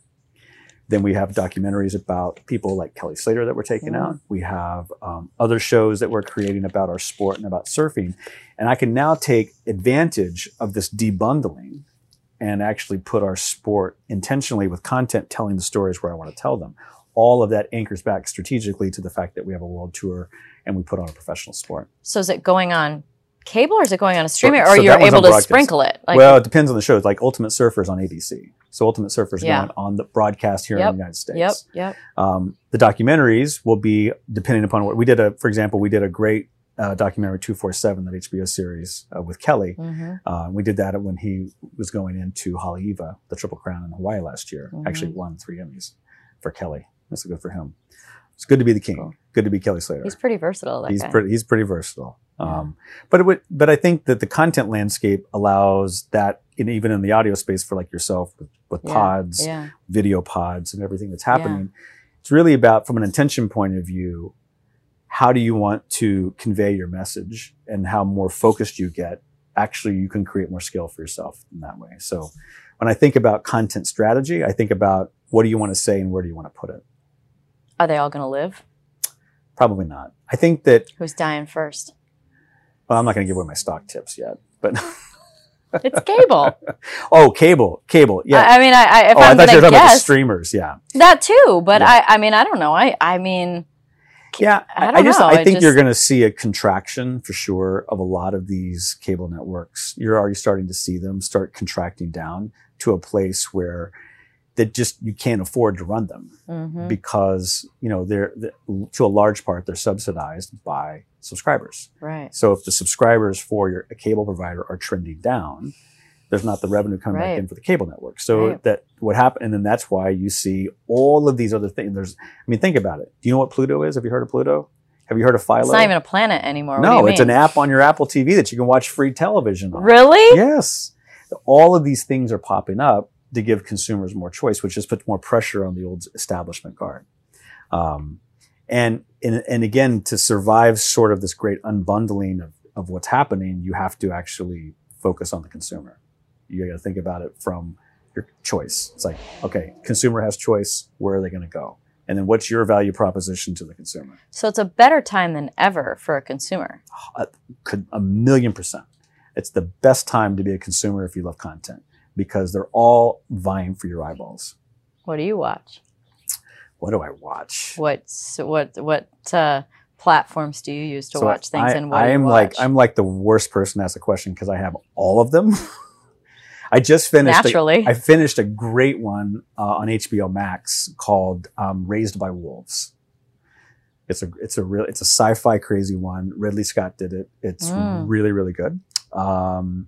Then we have documentaries about people like Kelly Slater that we're taking Mm. out. We have um, other shows that we're creating about our sport and about surfing. And I can now take advantage of this debundling and actually put our sport intentionally with content telling the stories where I want to tell them. All of that anchors back strategically to the fact that we have a world tour and we put on a professional sport. So is it going on cable or is it going on a streamer So or you're one's on able to sprinkle it? Like, well, it depends on the show. It's Like Ultimate Surfers on ABC. So Ultimate Surfers Yeah. going on the broadcast here Yep. in the United States. yep, yep. Um, the documentaries will be depending upon what we did. A, for example, we did a great uh, documentary two four seven that HBO series uh, with Kelly. hmm Uh, we did that when he was going into Haleiwa, the Triple Crown in Hawaii last year. Mhm. Actually, won three Emmys for Kelly. That's good for him. It's good to be the king. Cool. Good to be Kelly Slater. He's pretty versatile. That he's guy. pretty. He's pretty versatile. Yeah. Um, but it would, but I think that the content landscape allows that, in, even in the audio space for like yourself with, with Yeah, pods, Yeah. video pods, and everything that's happening. It's really about, from an intention point of view, how do you want to convey your message, and how more focused you get. Actually, you can create more skill for yourself in that way. So, when I think about content strategy, I think about what do you want to say and where do you want to put it. Are they all going to live? Probably not. I think that Who's dying first? well, I'm not going to give away my stock tips yet, but It's cable. oh, cable, cable, yeah. I, I mean, I, I if oh, I I'm thought you were talking about the streamers. Yeah, that too, but Yeah. I, I mean, I don't know. I, I mean, yeah. I I, don't just, know. I I think you're going to see a contraction for sure of a lot of these cable networks. You're already starting to see them start contracting down to a place where that just you can't afford to run them mhm. because you know they're, they to a large part they're subsidized by subscribers. right. So if the subscribers for your a cable provider are trending down, there's not the revenue coming Right. back in for the cable network. So Right. that what happened, and then that's why you see all of these other things. There's, I mean, think about it. Do you know what Pluto is? Have you heard of Pluto? Have you heard of Philo? It's not even a planet anymore. No, it's an app on your Apple TV that you can watch free television on. Really? Yes. All of these things are popping up to give consumers more choice, which just puts more pressure on the old establishment guard. Um, and, and, and again, to survive sort of this great unbundling of, of what's happening, you have to actually focus on the consumer. You got to think about it from your choice. It's like, okay, consumer has choice. Where are they going to go? And then what's your value proposition to the consumer? So it's a better time than ever for a consumer. could a million percent. It's the best time to be a consumer if you love content because they're all vying for your eyeballs. What do you watch? What do I watch? What's what what uh, platforms do you use to So watch things? I, and what I am like I'm like the worst person to ask a question because I have all of them. I just finished. Naturally. I finished a great one uh, on HBO Max called um, "Raised by Wolves." It's a it's a real it's a sci-fi crazy one. Ridley Scott did it. It's Mm. really really good. Um,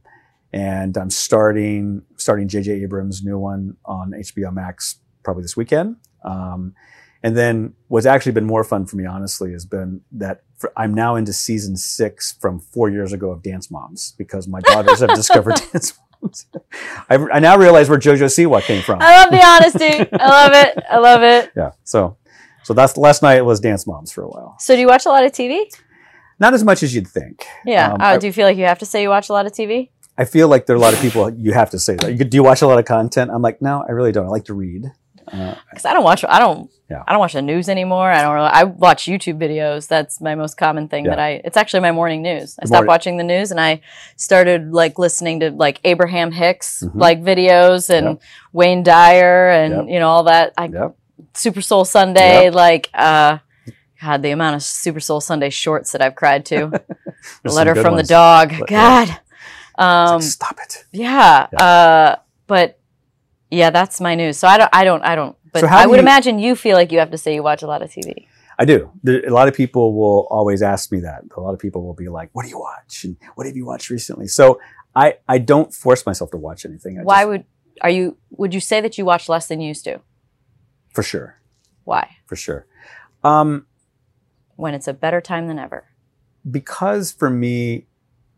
and I'm starting starting J.J. Abrams' new one on HBO Max probably this weekend. Um, and then what's actually been more fun for me, honestly, has been that for, I'm now into season six from four years ago of Dance Moms because my daughters have discovered Dance Moms. I, I now realize where JoJo Siwa came from. I love the honesty. I love it. I love it. Yeah. So, so that's last night was Dance Moms for a while. So do you watch a lot of TV? Not as much as you'd think. Yeah. Um, uh, I- do you feel like you have to say you watch a lot of TV? I feel like there are a lot of people you have to say that. You, do you watch a lot of content? I'm like, no, I really don't. I like to read. Uh, Because I don't watch. I don't. Yeah. I don't watch the news anymore. I don't. Really, I watch YouTube videos. That's my most common thing. Yeah. That I. It's actually my morning news. I The stopped morning- watching the news and I started like listening to like Abraham Hicks Mhm. like videos and Yep. Wayne Dyer and Yep. you know all that. I yep. Super Soul Sunday. Like, uh, God, the amount of Super Soul Sunday shorts that I've cried to. Letter from ones. the dog. God. Um, like, stop it. yeah. Yeah. Uh, but yeah, that's my news. So I don't. I don't. I don't. But So I would you- imagine you feel like you have to say you watch a lot of TV. I do. There, a lot of people will always ask me that. A lot of people will be like, "What do you watch?" and "What have you watched recently?" So I I don't force myself to watch anything. I Why just- would are you? Would you say that you watch less than you used to? for sure, Why? for sure. Um, When it's a better time than ever. because for me,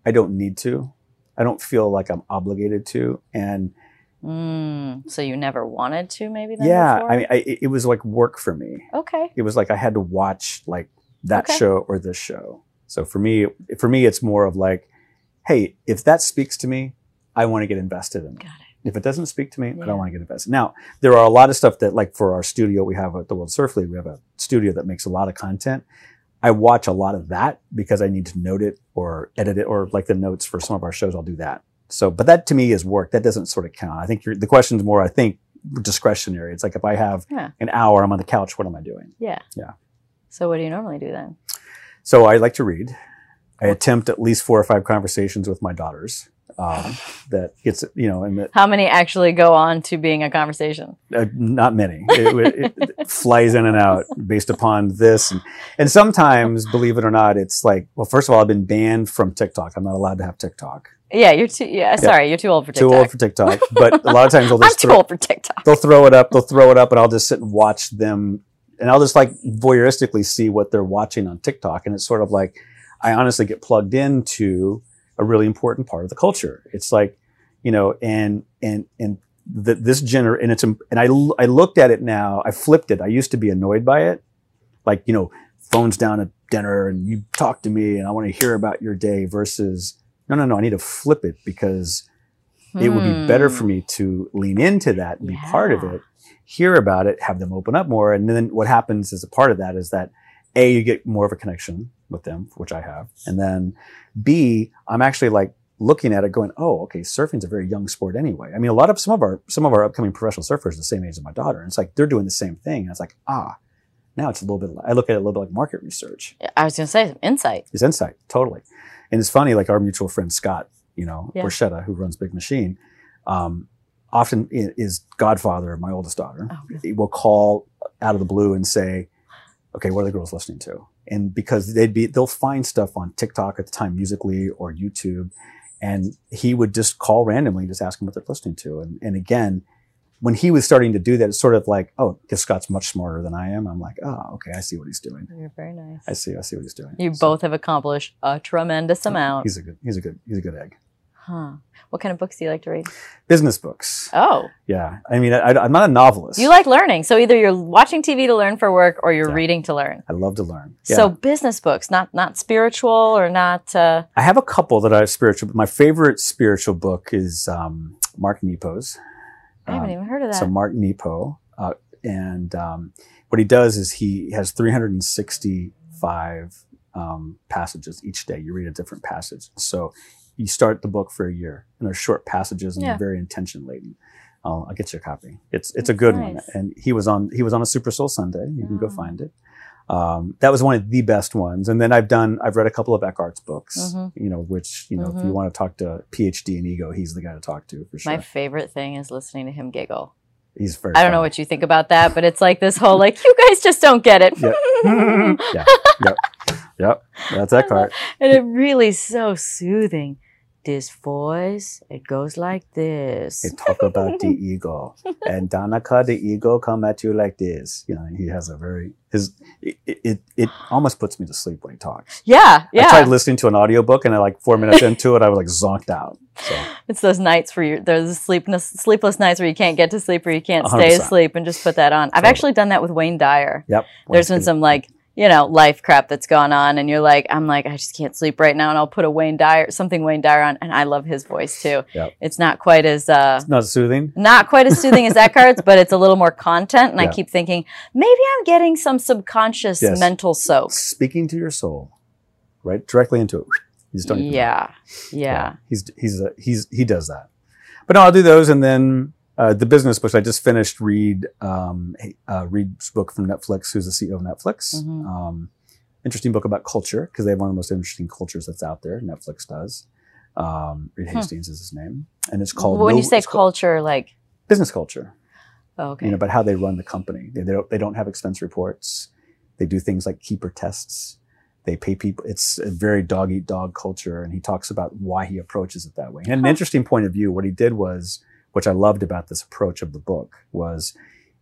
I don't need to. I don't feel like I'm obligated to, and Mm, so you never wanted to, maybe? Then yeah, before? I mean, I, it was like work for me. okay. It was like I had to watch like that Okay. show or this show. So for me, for me, it's more of like, hey, if that speaks to me, I want to get invested in it. Got it. If it doesn't speak to me, I don't want to get invested. Now, there are a lot of stuff that, like for our studio, we have at the World Surf League, we have a studio that makes a lot of content. I watch a lot of that because I need to note it or edit it, or like the notes for some of our shows, I'll do that. So, but that to me is work. That doesn't sort of count. I think you're, the question's more, I think, discretionary. It's like if I have Yeah. an hour, I'm on the couch, what am I doing? Yeah. Yeah. So what do you normally do then? So I like to read. I attempt at least four or five conversations with my daughters. Um, that gets you know, How many actually go on to being a conversation? uh, not many. It, it, it flies in and out based upon this, and, and sometimes, believe it or not, it's like, well, first of all, I've been banned from TikTok. I'm not allowed to have TikTok. Yeah, you're too. Yeah, sorry, you're too old for Too TikTok. old for TikTok. But a lot of times they'll I'm just too throw, old for TikTok. they'll throw it up. They'll throw it up, and I'll just sit and watch them, and I'll just like voyeuristically see what they're watching on TikTok, and it's sort of like I honestly get plugged into a really important part of the culture. It's like, you know, and and and the, this gener and it's and I I looked at it now. I flipped it. I used to be annoyed by it, like you know, phones down at dinner and you talk to me and I want to hear about your day versus no no no. I need to flip it because it would be better for me to lean into that and be part of Hmm. It, hear about it, have them open up more. And then what happens as a part of that is that A, you get more of a connection with them, which I have. And then B, I'm actually like looking at it going, oh, okay, surfing's a very young sport anyway. I mean, a lot of some of our some of our upcoming professional surfers are the same age as my daughter. And it's like they're doing the same thing. And it's like, ah, now it's a little bit I look at it a little bit like market research. I was going to say some insight. It's insight, totally. And it's funny, like our mutual friend Scott, you know, Yeah. Borchetta, who runs Big Machine, um, often is godfather of my oldest daughter. Oh, really? He will call out of the blue and say, "Okay, what are the girls listening to?" And because they'd be, they'll find stuff on TikTok at the time, musically or YouTube, and he would just call randomly, just ask them what they're listening to. And and again, when he was starting to do that, it's sort of like, oh, because Scott's much smarter than I am. I'm like, oh, okay, I see what he's doing. You're very nice. I see, I see what he's doing. You So- both have accomplished a tremendous amount. He's a good. He's a good. He's a good egg. Huh. What kind of books do you like to read? Business books. Oh, Yeah. I mean, I, am not a novelist. you like learning. So either you're watching TV to learn for work or you're Yeah. reading to learn. I love to learn. Yeah. So business books, not not spiritual or not. Uh, I have a couple that are spiritual. but My favorite spiritual book is um, Mark Nepo's. I haven't Um, even heard of that. So Mark Nepo, uh, and um, what he does is he has 365 um, passages each day. You read a different passage. So you start the book for a year, and they're short passages and Yeah. they're very intention laden. I'll, I'll get you a copy. It's it's a good one. And he was on he was on a Super Soul Sunday. You can go Oh. find it. Um, that was one of the best ones. And then I've done I've read a couple of Eckhart's books. Mhm. You know, which you know if Mhm. you want to talk to PhD in ego, he's the guy to talk to for sure. My favorite thing is listening to him giggle. he's very. I don't know what you think about that, but it's like this whole like you guys just don't get it. Yep. yeah. Yep. Yep. That's Eckhart. and it really is so soothing. This voice, it goes like this. They talk about the ego, and Danica, the ego, come at you like this. You know, he has a very his. It it, it almost puts me to sleep when he talks. yeah, yeah. I tried listening to an audiobook, and I like four minutes into it, I was like zonked out. So It's those nights where you're there's sleepless sleepless nights where you can't get to sleep or you can't stay 100%. asleep and just put that on. I've Totally. actually done that with Wayne Dyer. yep. There's been some like you know life crap that's gone on, and you're like, I'm like, I just can't sleep right now, and I'll put a Wayne Dyer something Wayne Dyer on, and I love his voice too. Yep. It's not quite as uh not soothing. not quite as soothing as Eckhart's, but it's a little more content, and I keep thinking maybe I'm getting some subconscious Yes. mental soak. Speaking to your soul, right directly into it. You just don't. Yeah, yeah. he's he's a, he's he does that. But no, I'll do those, and then uh, the business books. I just finished read um, uh, Reed's book from Netflix, who's the CEO of Netflix. Mhm. Um, interesting book about culture because they have one of the most interesting cultures that's out there. Netflix does. Um, Reed Hmm. Hastings is his name, and it's called. when No- you say it's called culture, like business culture, oh, okay, you know, about how they run the company. They, they don't they don't have expense reports. They do things like keeper tests. They pay people. It's a very dog eat dog culture, and he talks about why he approaches it that way. And an interesting point of view. What he did was, which I loved about this approach of the book, was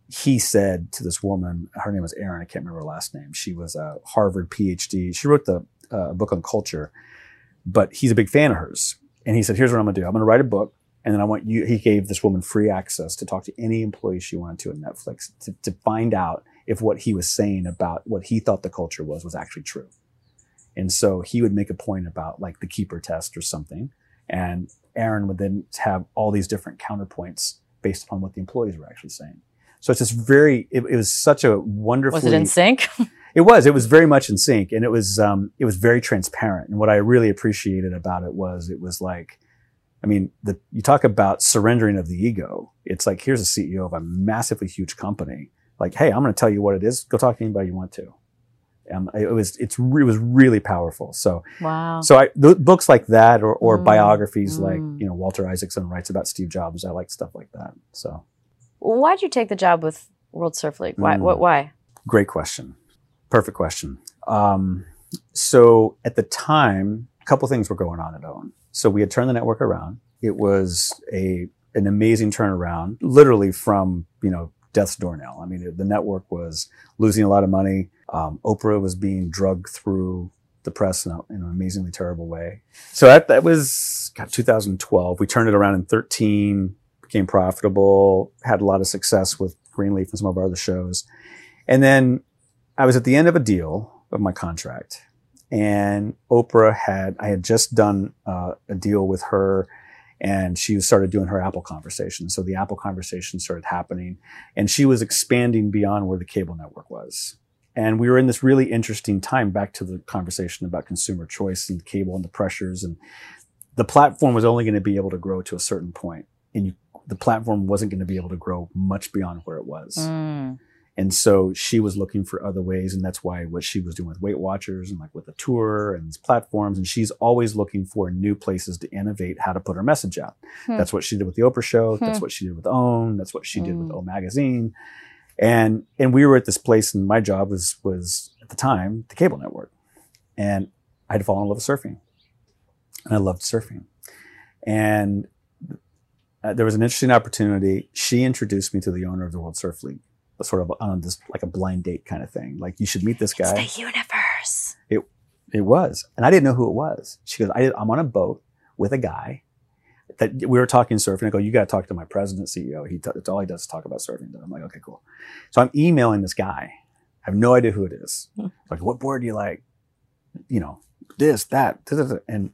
he said to this woman, her name was Erin. I can't remember her last name. She was a Harvard PhD. She wrote the uh, book on culture, but he's a big fan of hers. And he said, "Here's what I'm going to do. I'm going to write a book, and then I want you." He gave this woman free access to talk to any employee she wanted to at Netflix to, to find out if what he was saying about what he thought the culture was was actually true. And so he would make a point about like the keeper test or something, and Erin would then have all these different counterpoints based upon what the employees were actually saying. So it's just very. It, it was such a wonderful. was it in sync? It was. It was very much in sync, and it was. Um, it was very transparent. And what I really appreciated about it was, it was like, I mean, the you talk about surrendering of the ego. It's like here's a CEO of a massively huge company. Like, hey, I'm going to tell you what it is. Go talk to anybody you want to, Um, it was it's it was really powerful. So Wow. so I th- books like that or, or Mm, biographies like mm. you know Walter Isaacson writes about Steve Jobs. I like stuff like that. So Why'd you take the job with World Surf League? Why? Mm. What? Why? great question, perfect question. Um, so at the time, a couple things were going on at OWN. So we had turned the network around. It was a an amazing turnaround, literally from you know death's doornail. I mean, the network was losing a lot of money. Um, Oprah was being drugged through the press in, a, in an amazingly terrible way. So that that was God, 2012. We turned it around in 13, became profitable, had a lot of success with Greenleaf and some of our other shows, and then I was at the end of a deal of my contract, and Oprah had I had just done uh, a deal with her, and she started doing her Apple conversation. So the Apple conversation started happening, and she was expanding beyond where the cable network was. And we were in this really interesting time back to the conversation about consumer choice and cable and the pressures. And the platform was only going to be able to grow to a certain point, and you, the platform wasn't going to be able to grow much beyond where it was. Mm. And so she was looking for other ways. And that's why what she was doing with Weight Watchers and like with the tour and these platforms. And she's always looking for new places to innovate how to put her message out. Hmm. That's what she did with the Oprah show. That's Hmm. what she did with OWN. That's what she did with Mm. O Magazine. And and we were at this place and my job was was at the time the cable network. And I had fallen in love with surfing. And I loved surfing. And uh, there was an interesting opportunity. She introduced me to the owner of the World Surf League, sort of on this like a blind date kind of thing. Like you should meet this guy. It's the universe. It was, and I didn't know who it was. She goes, I, "I'm on a boat with a guy that we were talking surfing." I go, "You got to talk to my president, CEO. He t- it's all he does is talk about surfing." I'm like, "Okay, cool." So I'm emailing this guy. I have no idea who it is. Hmm. Like, what board do you like? You know, this, that, da, da, da. and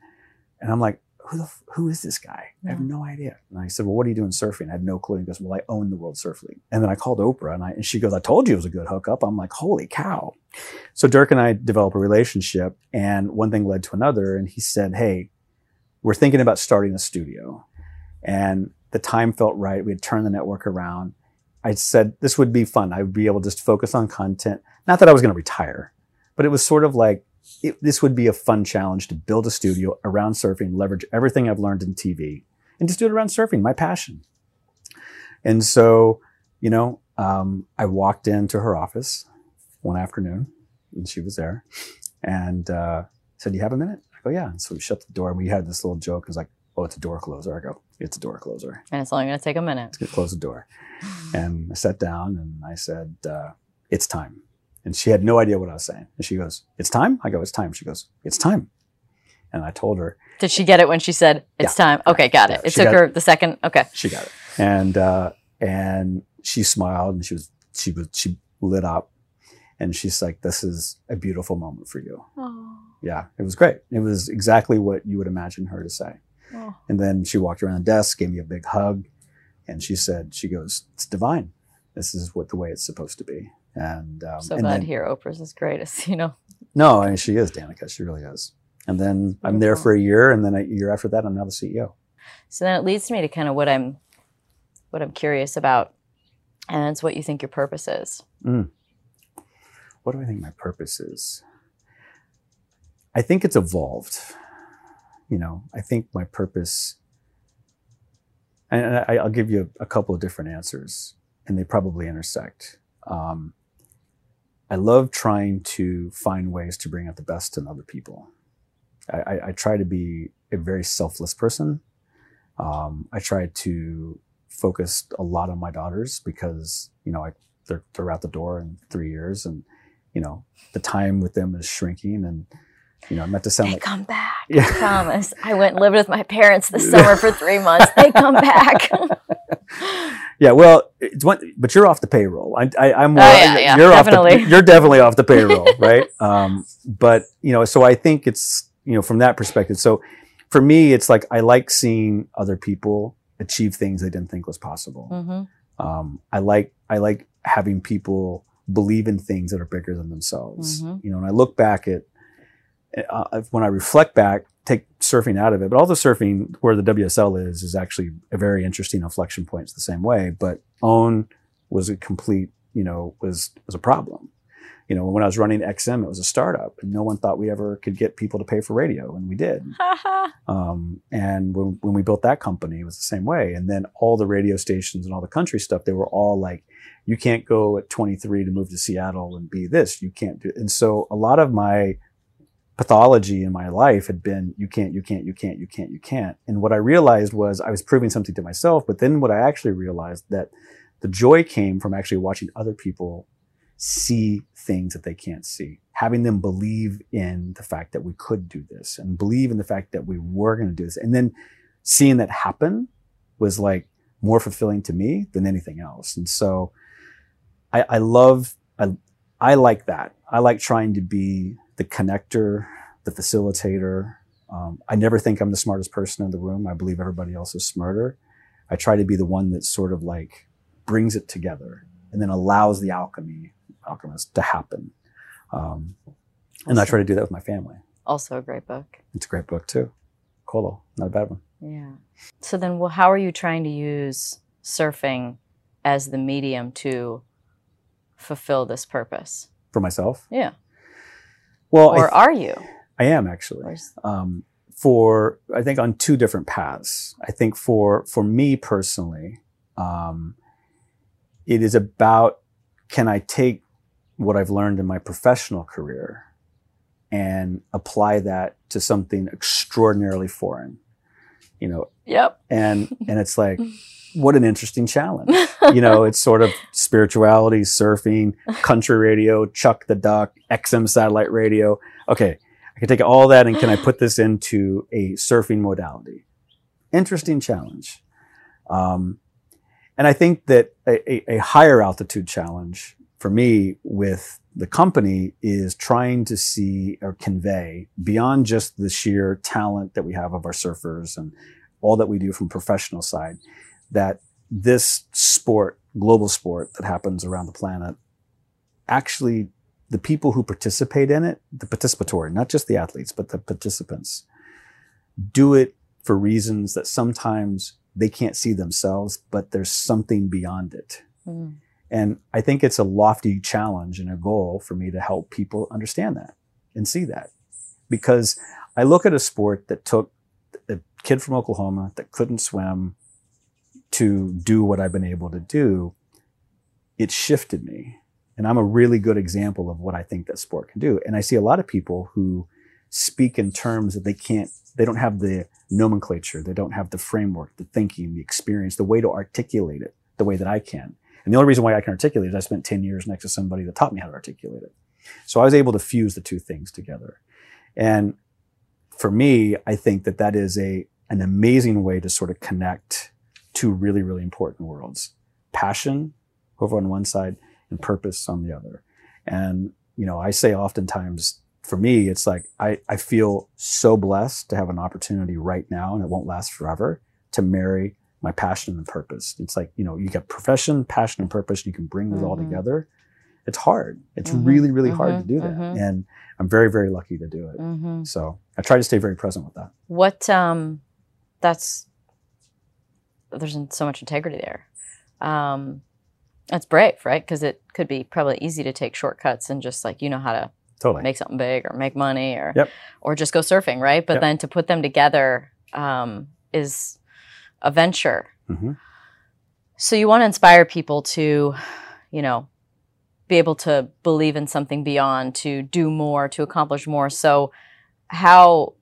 and I'm like, who the f- who is this guy? I have no idea. And I said, well, what are you doing surfing? I had no clue. He goes, well, I own the World Surf League. And then I called Oprah, and I and she goes, I told you it was a good hookup. I'm like, holy cow. So Dirk and I developed a relationship, and one thing led to another. And he said, hey, we're thinking about starting a studio, and the time felt right. We had turned the network around. I said this would be fun. I would be able to just focus on content. Not that I was going to retire, but it was sort of like it, this would be a fun challenge to build a studio around surfing, leverage everything I've learned in TV, and just do it around surfing, my passion. And so, you know, um, I walked into her office one afternoon, and she was there, and uh, said, "Do you have a minute?" Go, "Yeah." And so we shut the door, and we had this little joke. It was like, "Oh, it's a door closer." I go, "It's a door closer." And it's only going to take a minute. to close the door. And I sat down and I said, uh, It's time. And she had no idea what I was saying. And she goes, It's time? I go, It's time. She goes, It's time. And I told her, Did she get it when she said it's time? Okay, got it. Yeah, It she took her the second. Okay. She got it. And, uh, and she smiled and she was, she was, she lit up and she's like, This is a beautiful moment for you. Yeah, it was great. It was exactly what you would imagine her to say. Oh. And then she walked around the desk, gave me a big hug, and she said, "She goes, it's divine. This is what the way it's supposed to be." And um, So and glad then, to hear Oprah's is greatest. You know. No, I mean she is Danica. She really is. And then I'm there for a year, and then a year after that, I'm now the CEO. So then it leads me to kind of what I'm, what I'm curious about, and it's what you think your purpose is. What do I think my purpose is? I think it's evolved. You know, I think my purpose, and I, I'll give you a couple of different answers, and they probably intersect. Um, I love trying to find ways to bring out the best in other people. I, I, I try to be a very selfless person. Um, I try to focus a lot on my daughters because you know I, they're they're out the door in three years, and you know the time with them is shrinking, and you know I'm not to sound They like come back. Yeah. I promise. I went and lived with my parents this summer for three months. They come back. Yeah, well, it's one, but you're off the payroll. I, I, I'm. Oh, yeah, yeah, you're Off definitely. the, you're definitely off the payroll, right? Um, but you know, so I think it's you know from that perspective. So for me, it's like I like seeing other people achieve things they didn't think was possible. hmm Um, I like I like having people believe in things that are bigger than themselves. Mhm. You know, and I look back at uh, when I reflect back, take surfing out of it, but all the surfing where the WSL is is actually a very interesting inflection point. It's the same way, but OWN was a complete, you know, was was a problem. You know, when I was running XM, it was a startup, and no one thought we ever could get people to pay for radio, and we did. Um, and when, when we built that company, it was the same way. And then all the radio stations and all the country stuff, they were all like, you can't go at 23 to move to Seattle and be this. You can't do. It. And so a lot of my pathology in my life had been, you can't, you can't, you can't, you can't, you can't. And what I realized was I was proving something to myself. But then what I actually realized that the joy came from actually watching other people see things that they can't see, having them believe in the fact that we could do this and believe in the fact that we were going to do this. And then seeing that happen was like more fulfilling to me than anything else. And so I, I love, I, I like that. I like trying to be the connector, the facilitator. Um, I never think I'm the smartest person in the room. I believe everybody else is smarter. I try to be the one that sort of like brings it together and then allows the alchemy alchemist to happen. Um, and I try to do that with my family. Also a great book. It's a great book too. Coelho, not a bad one. Yeah. So then, well, how are you trying to use surfing as the medium to fulfill this purpose? For myself? Yeah. Well, or th- are you? I am actually. Um, for I think on two different paths. I think for for me personally, um, it is about can I take what I've learned in my professional career and apply that to something extraordinarily foreign, you know, Yep. and and it's like what an interesting challenge. You know it's sort of spirituality surfing country radio chuck the duck xm satellite radio. Okay i can take all that and can i put this into a surfing modality? Interesting challenge. Um, and i think that a, a, a higher altitude challenge for me with the company is trying to see or convey beyond just the sheer talent that we have of our surfers and all that we do from professional side that this sport global sport that happens around the planet actually the people who participate in it the participatory not just the athletes but the participants do it for reasons that sometimes they can't see themselves but there's something beyond it Mm. And I think it's a lofty challenge and a goal for me to help people understand that and see that. Because I look at a sport that took a kid from Oklahoma that couldn't swim to do what I've been able to do. It shifted me. And I'm a really good example of what I think that sport can do. And I see a lot of people who speak in terms that they can't, they don't have the nomenclature, they don't have the framework, the thinking, the experience, the way to articulate it the way that I can. And the only reason why I can articulate it, I spent 10 years next to somebody that taught me how to articulate it. So I was able to fuse the two things together. And for me, I think that that is a, an amazing way to sort of connect two really, really important worlds. Passion over on one side and purpose on the other. And, you know, I say oftentimes for me, it's like I, I feel so blessed to have an opportunity right now, and it won't last forever, to marry my passion and purpose. It's like, you know, you get profession, passion, and purpose, and you can bring those all Mhm. together. It's hard. It's Mhm, really, really hard to mhm, do that. mhm. And I'm very, very lucky to do it. hmm So I try to stay very present with that. What? Um, that's there's so much integrity there. Um, that's brave, right? Because it could be probably easy to take shortcuts and just like you know how to Totally. make something big or make money or Yep. or just go surfing, right? But Yep. then to put them together um, is a venture. hmm So you want to inspire people to, you know, be able to believe in something beyond, to do more, to accomplish more. So how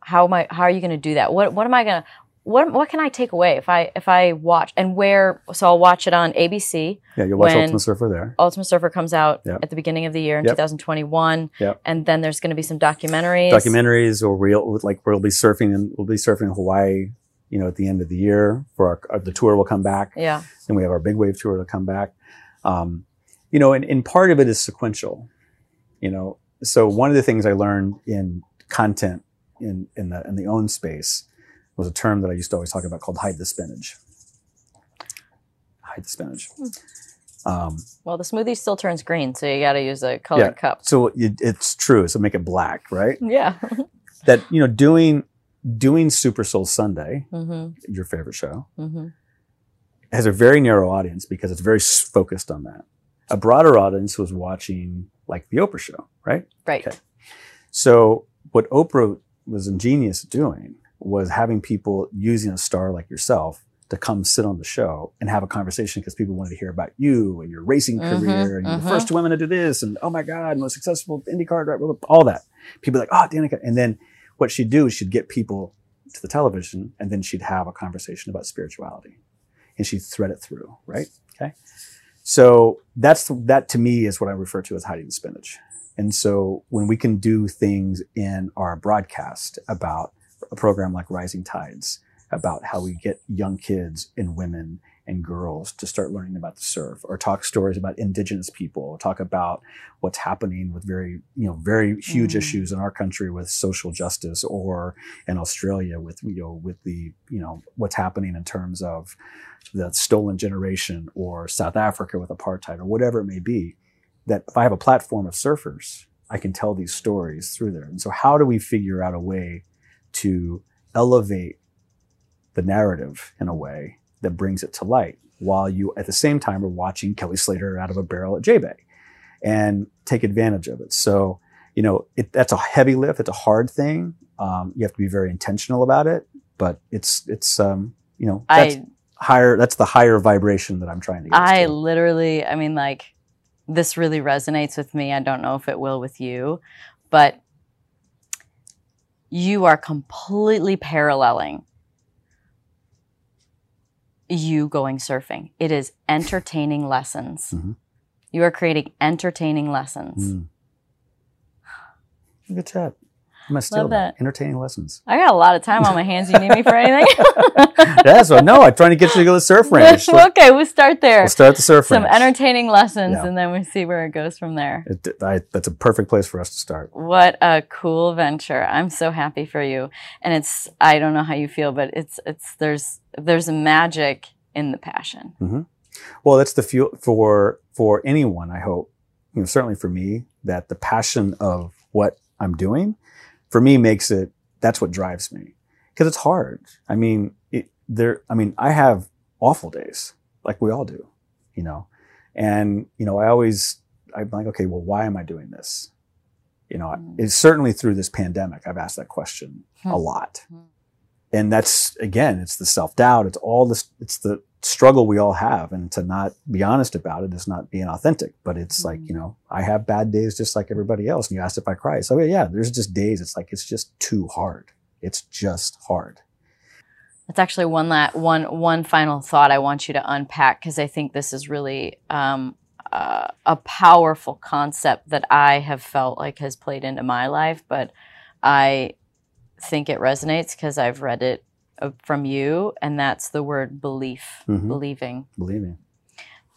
how am I how are you going to do that? What what am I going to what what can I take away if I if I watch and where so I'll watch it on ABC. Yeah, you'll watch Ultimate Surfer there. Ultimate Surfer comes out Yep. at the beginning of the year in Yep. 2021 Yep. and then there's going to be some documentaries. Documentaries, or we'll like we'll be surfing and we'll be surfing in Hawaii. You know, at the end of the year, for our, uh, the tour will come back. Yeah. Then we have our big wave tour to come back. Um, you know, and, and part of it is sequential. You know, so one of the things I learned in content in in the in the OWN space was a term that I used to always talk about called hide the spinach. Hide the spinach. Um, Well, the smoothie still turns green, so you got to use a colored Yeah. cup. so it, it's true. So make it black, right? Yeah. That you know, doing doing Super Soul Sunday, mhm. your favorite show, Mhm. has a very narrow audience because it's very focused on that. A broader audience was watching like the Oprah show, right? Right. Okay. So what Oprah was ingenious doing was having people using a star like yourself to come sit on the show and have a conversation because people wanted to hear about you and your racing Mhm, career and you're mhm. the first woman to do this and oh my god most successful IndyCar driver all that people like oh Danica and then what she'd do is she'd get people to the television and then she'd have a conversation about spirituality and she'd thread it through right? Okay? So that's that to me is what I refer to as hiding the spinach. And so when we can do things in our broadcast about a program like Rising Tides, about how we get young kids and women and girls to start learning about the surf, or talk stories about indigenous people, talk about what's happening with very, you know, very huge Mm. issues in our country with social justice, or in Australia with, you know, with the, you know, what's happening in terms of the stolen generation, or South Africa with apartheid, or whatever it may be that if I have a platform of surfers, I can tell these stories through there. And so, how do we figure out a way to elevate the narrative in a way that brings it to light while you, at the same time, are watching Kelly Slater out of a barrel at J Bay and take advantage of it? So, you know, it, that's a heavy lift. It's a hard thing. Um, you have to be very intentional about it, but it's, it's, um, you know, that's I higher, that's the higher vibration that I'm trying to get. I to. literally, I mean, like, this really resonates with me. I don't know if it will with you, but you are completely paralleling you going surfing. It is entertaining lessons. Mhm. You are creating entertaining lessons. Mm. Good chat. I'm gonna steal that. Entertaining lessons. I got a lot of time on my hands. You need me for anything? yeah, so no, I'm trying to get you to go to the surf ranch. Okay, we'll start there. we'll start at the surf Some range. entertaining lessons, Yeah. and then we see where it goes from there. It, I, that's a perfect place for us to start. What a cool venture. I'm so happy for you. And it's I don't know how you feel, but it's it's there's there's a magic in the passion. Mm-hmm. Well, that's the fuel for for anyone. I hope, you know, certainly for me, that the passion of what I'm doing, for me, makes it. That's what drives me because it's hard. I mean, it, there. I mean, I have awful days, like we all do, you know, and you know, I always I'm like, okay, well, why am I doing this? You know, Mm. it's certainly through this pandemic. I've asked that question Hmm. a lot, Hmm. and that's again, it's the self doubt. It's all this. It's the struggle we all have, and to not be honest about it is not being authentic. But it's like Mhm. you know, I have bad days just like everybody else. And you asked if I cry, so yeah, there's just days. It's like it's just too hard. It's just hard. That's actually one la- one one final thought I want you to unpack because I think this is really um, uh, a powerful concept that I have felt like has played into my life, but I think it resonates because I've read it from you, and that's the word belief, Mhm. believing. Believe me.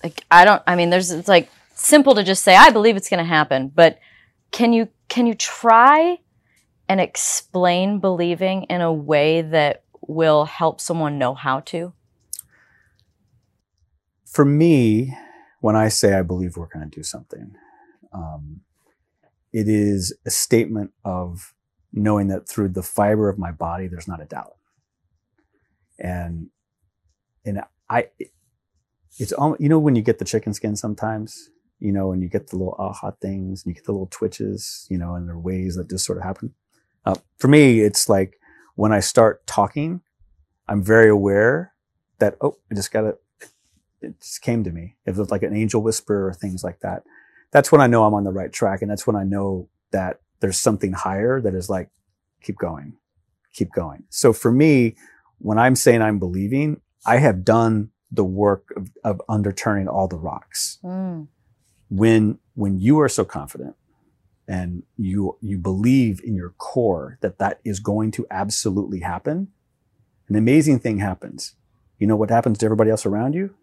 Like I don't. I mean, there's it's like simple to just say I believe it's going to happen, but can you can you try and explain believing in a way that will help someone know how to? for me, when I say I believe we're going to do something, um, it is a statement of knowing that through the fiber of my body, there's not a doubt. And, and I, it's almost, you know, when you get the chicken skin sometimes, you know, and you get the little aha things and you get the little twitches, you know, and there are ways that just sort of happen. Uh, for me, it's like when I start talking, I'm very aware that, oh, I just got it. it just came to me. It was like an angel whisper or things like that. That's when I know I'm on the right track. And that's when I know that there's something higher that is like, keep going, keep going. So for me, when I'm saying I'm believing, I have done the work of, of underturning all the rocks. Mm. When, when you are so confident and you, you believe in your core that that is going to absolutely happen, an amazing thing happens. You know what happens to everybody else around you?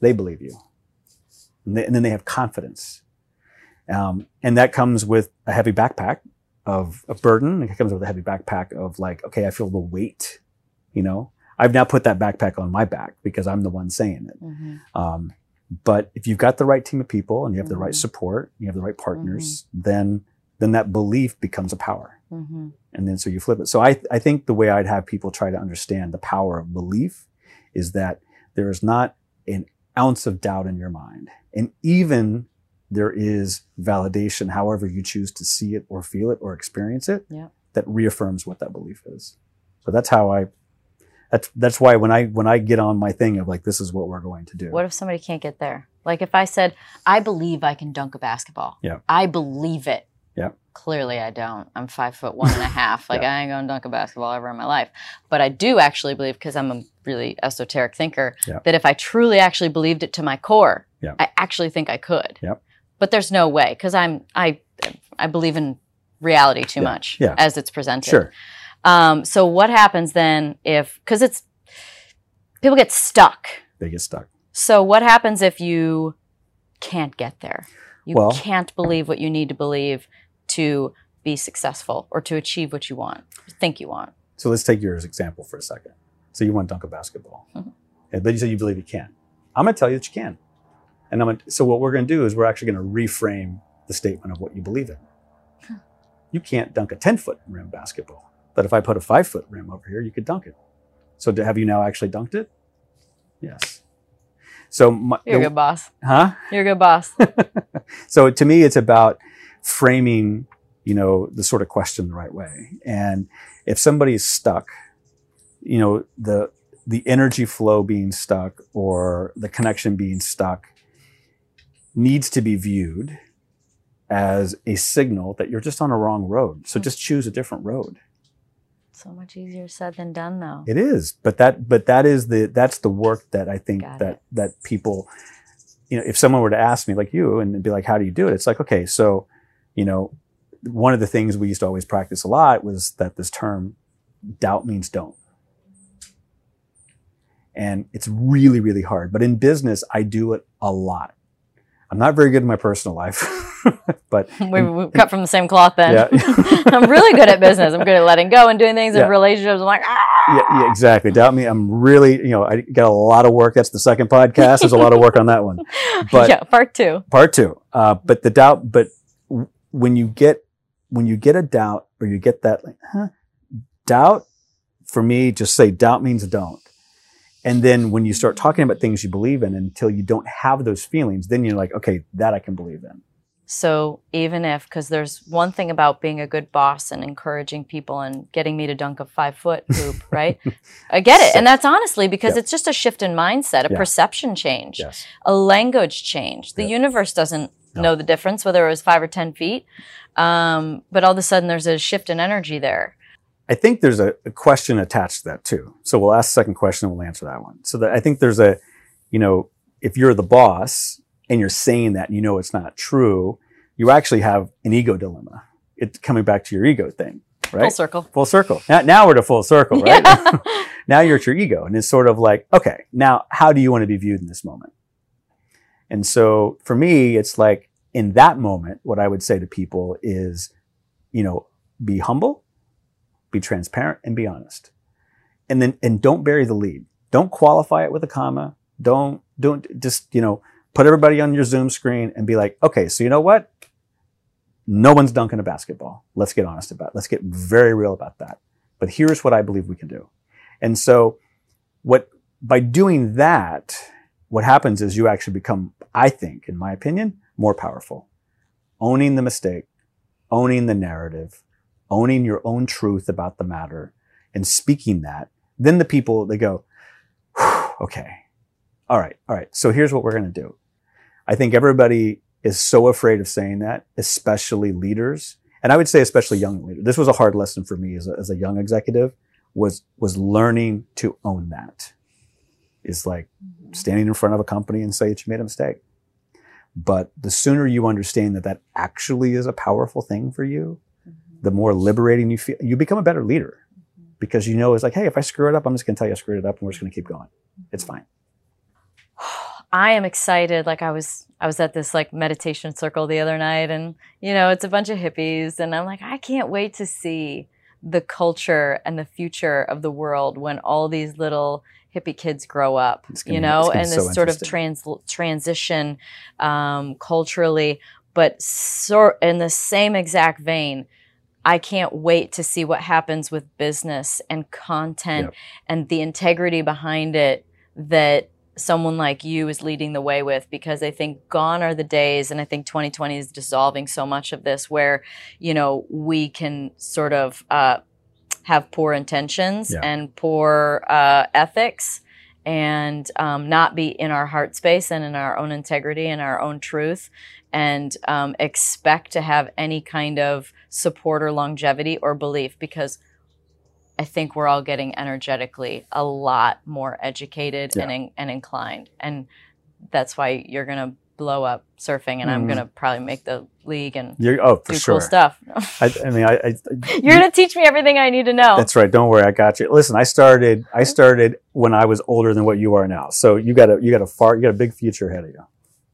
they believe you. And, they, and, then they have confidence. Um, and that comes with a heavy backpack of a burden. It comes with a heavy backpack of like, okay, I feel the weight, you know, I've now put that backpack on my back because I'm the one saying it. hmm Um, but if you've got the right team of people and you have the right Mhm. support, you have the right partners, then, then that belief becomes a power hmm and then so you flip it. So I, I think the way I'd have people try to understand the power of belief is that there is not an ounce of doubt in your mind. And even there is validation, however you choose to see it or feel it or experience it, Yeah. that reaffirms what that belief is. So that's how I. That's that's why when I when I get on my thing of like this is what we're going to do. What if somebody can't get there? Like if I said, I believe I can dunk a basketball. Yeah. I believe it. Yeah. Clearly I don't. I'm five foot one and a half. Like Yeah. I ain't gonna dunk a basketball ever in my life. But I do actually believe, because I'm a really esoteric thinker, Yeah. that if I truly actually believed it to my core, Yeah. I actually think I could. Yep. But there's no way, because I'm I I believe in reality too Yeah. much Yeah. as it's presented. Sure. Um, so what happens then if because it's people get stuck. They get stuck. So what happens if you can't get there? You Well- can't believe what you need to believe to be successful or to achieve what you want, think you want. So let's take yours example for a second. So you want to dunk a basketball, Mhm. And- but you say you believe you can't. I'm going to tell you that you can. And I'm gonna, so what we're going to do is we're actually going to reframe the statement of what you believe in. You can't dunk a 10 foot rim basketball, but if I put a five foot rim over here, you could dunk it. So have you now actually dunked it? Yes. So my, You're a good boss. huh? You're a good boss. so to me, it's about framing, you know, the sort of question the right way. And if somebody is stuck, you know, the the energy flow being stuck or the connection being stuck needs to be viewed as a signal that you're just on a wrong road. So just choose a different road. So much easier said than done, though. It is, but that but that is the that's the work that I think Got that it. that people, you know, if someone were to ask me like you and be like, how do you do it? It's like okay, so, you know, one of the things we used to always practice a lot was that this term, doubt means don't, and it's really really hard. But in business, I do it a lot. I'm not very good in my personal life, but we, we cut from the same cloth then. Yeah. I'm really good at business. I'm good at letting go and doing things Yeah. in relationships. I'm like, ah! yeah, yeah, exactly. Doubt me. I'm really, you know, I got a lot of work. That's the second podcast. There's a lot of work on that one. But- yeah, part two. Part two. Uh, but the doubt, but w- when you get, when you get a doubt or you get that, like, huh, doubt for me, just say doubt means don't. And then when you start talking about things you believe in until you don't have those feelings, then you're like, okay, that I can believe in. So even if, because there's one thing about being a good boss and encouraging people and getting me to dunk a five foot hoop, right? I get it. And that's honestly because it's just a shift in mindset, a Yeah. perception change, Yes. a language change. The universe doesn't No. know the difference, whether it was five or 10 feet. Um, but all of a sudden there's a shift in energy there. I think there's a, a question attached to that too. So we'll ask the second question and we'll answer that one. So that I think there's a, you know, if you're the boss and you're saying that and you know it's not true, you actually have an ego dilemma. It's coming back to your ego thing, right? Full circle. Full circle. Now, now we're to full circle, right? Yeah. now you're at your ego and it's sort of like, okay, now how do you want to be viewed in this moment? And so for me, it's like in that moment, what I would say to people is, you know, be humble, be transparent and be honest. And then, and don't bury the lead. Don't qualify it with a comma. Don't, don't just, you know, put everybody on your Zoom screen and be like, okay, so you know what? No one's dunking a basketball. Let's get honest about it. Let's get very real about that. But here's what I believe we can do. And so what, by doing that, what happens is you actually become, I think, in my opinion, more powerful. Owning the mistake, owning the narrative, owning your own truth about the matter and speaking that, then the people, they go, okay, all right, all right. So here's what we're going to do. I think everybody is so afraid of saying that, especially leaders. And I would say especially young leaders. This was a hard lesson for me as a, as a young executive was, was learning to own that. Is like standing in front of a company and say that you made a mistake. But the sooner you understand that that actually is a powerful thing for you, the more liberating you feel. You become a better leader because you know it's like, hey, if I screw it up, I'm just going to tell you I screwed it up, and we're just going to keep going. It's fine. I am excited. Like I was, I was at this like meditation circle the other night, and you know, it's a bunch of hippies, and I'm like, I can't wait to see the culture and the future of the world when all these little hippie kids grow up. Gonna You know, and this so sort of trans transition um, culturally, but sort in the same exact vein. I can't wait to see what happens with business and content Yep. and the integrity behind it that someone like you is leading the way with because I think gone are the days and I think 2020 is dissolving so much of this where you know we can sort of uh, have poor intentions Yeah. and poor uh, ethics and um, not be in our heart space and in our own integrity and our own truth and um, expect to have any kind of support or longevity or belief because I think we're all getting energetically a lot more educated and, in, and inclined. And that's why you're going to blow up surfing and I'm Mhm. going to probably make the league and You're, oh, for do sure. cool stuff. I, I mean, I, I, you're going to teach me everything I need to know. That's right. Don't worry, I got you. Listen, I started. I started when I was older than what you are now. So you got a you got a far you got a big future ahead of you.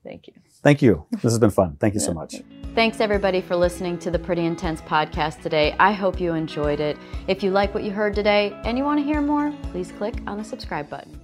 Thank you. Thank you. This has been fun. Thank you so much. Thanks everybody for listening to the Pretty Intense podcast today. I hope you enjoyed it. If you like what you heard today and you want to hear more, please click on the subscribe button.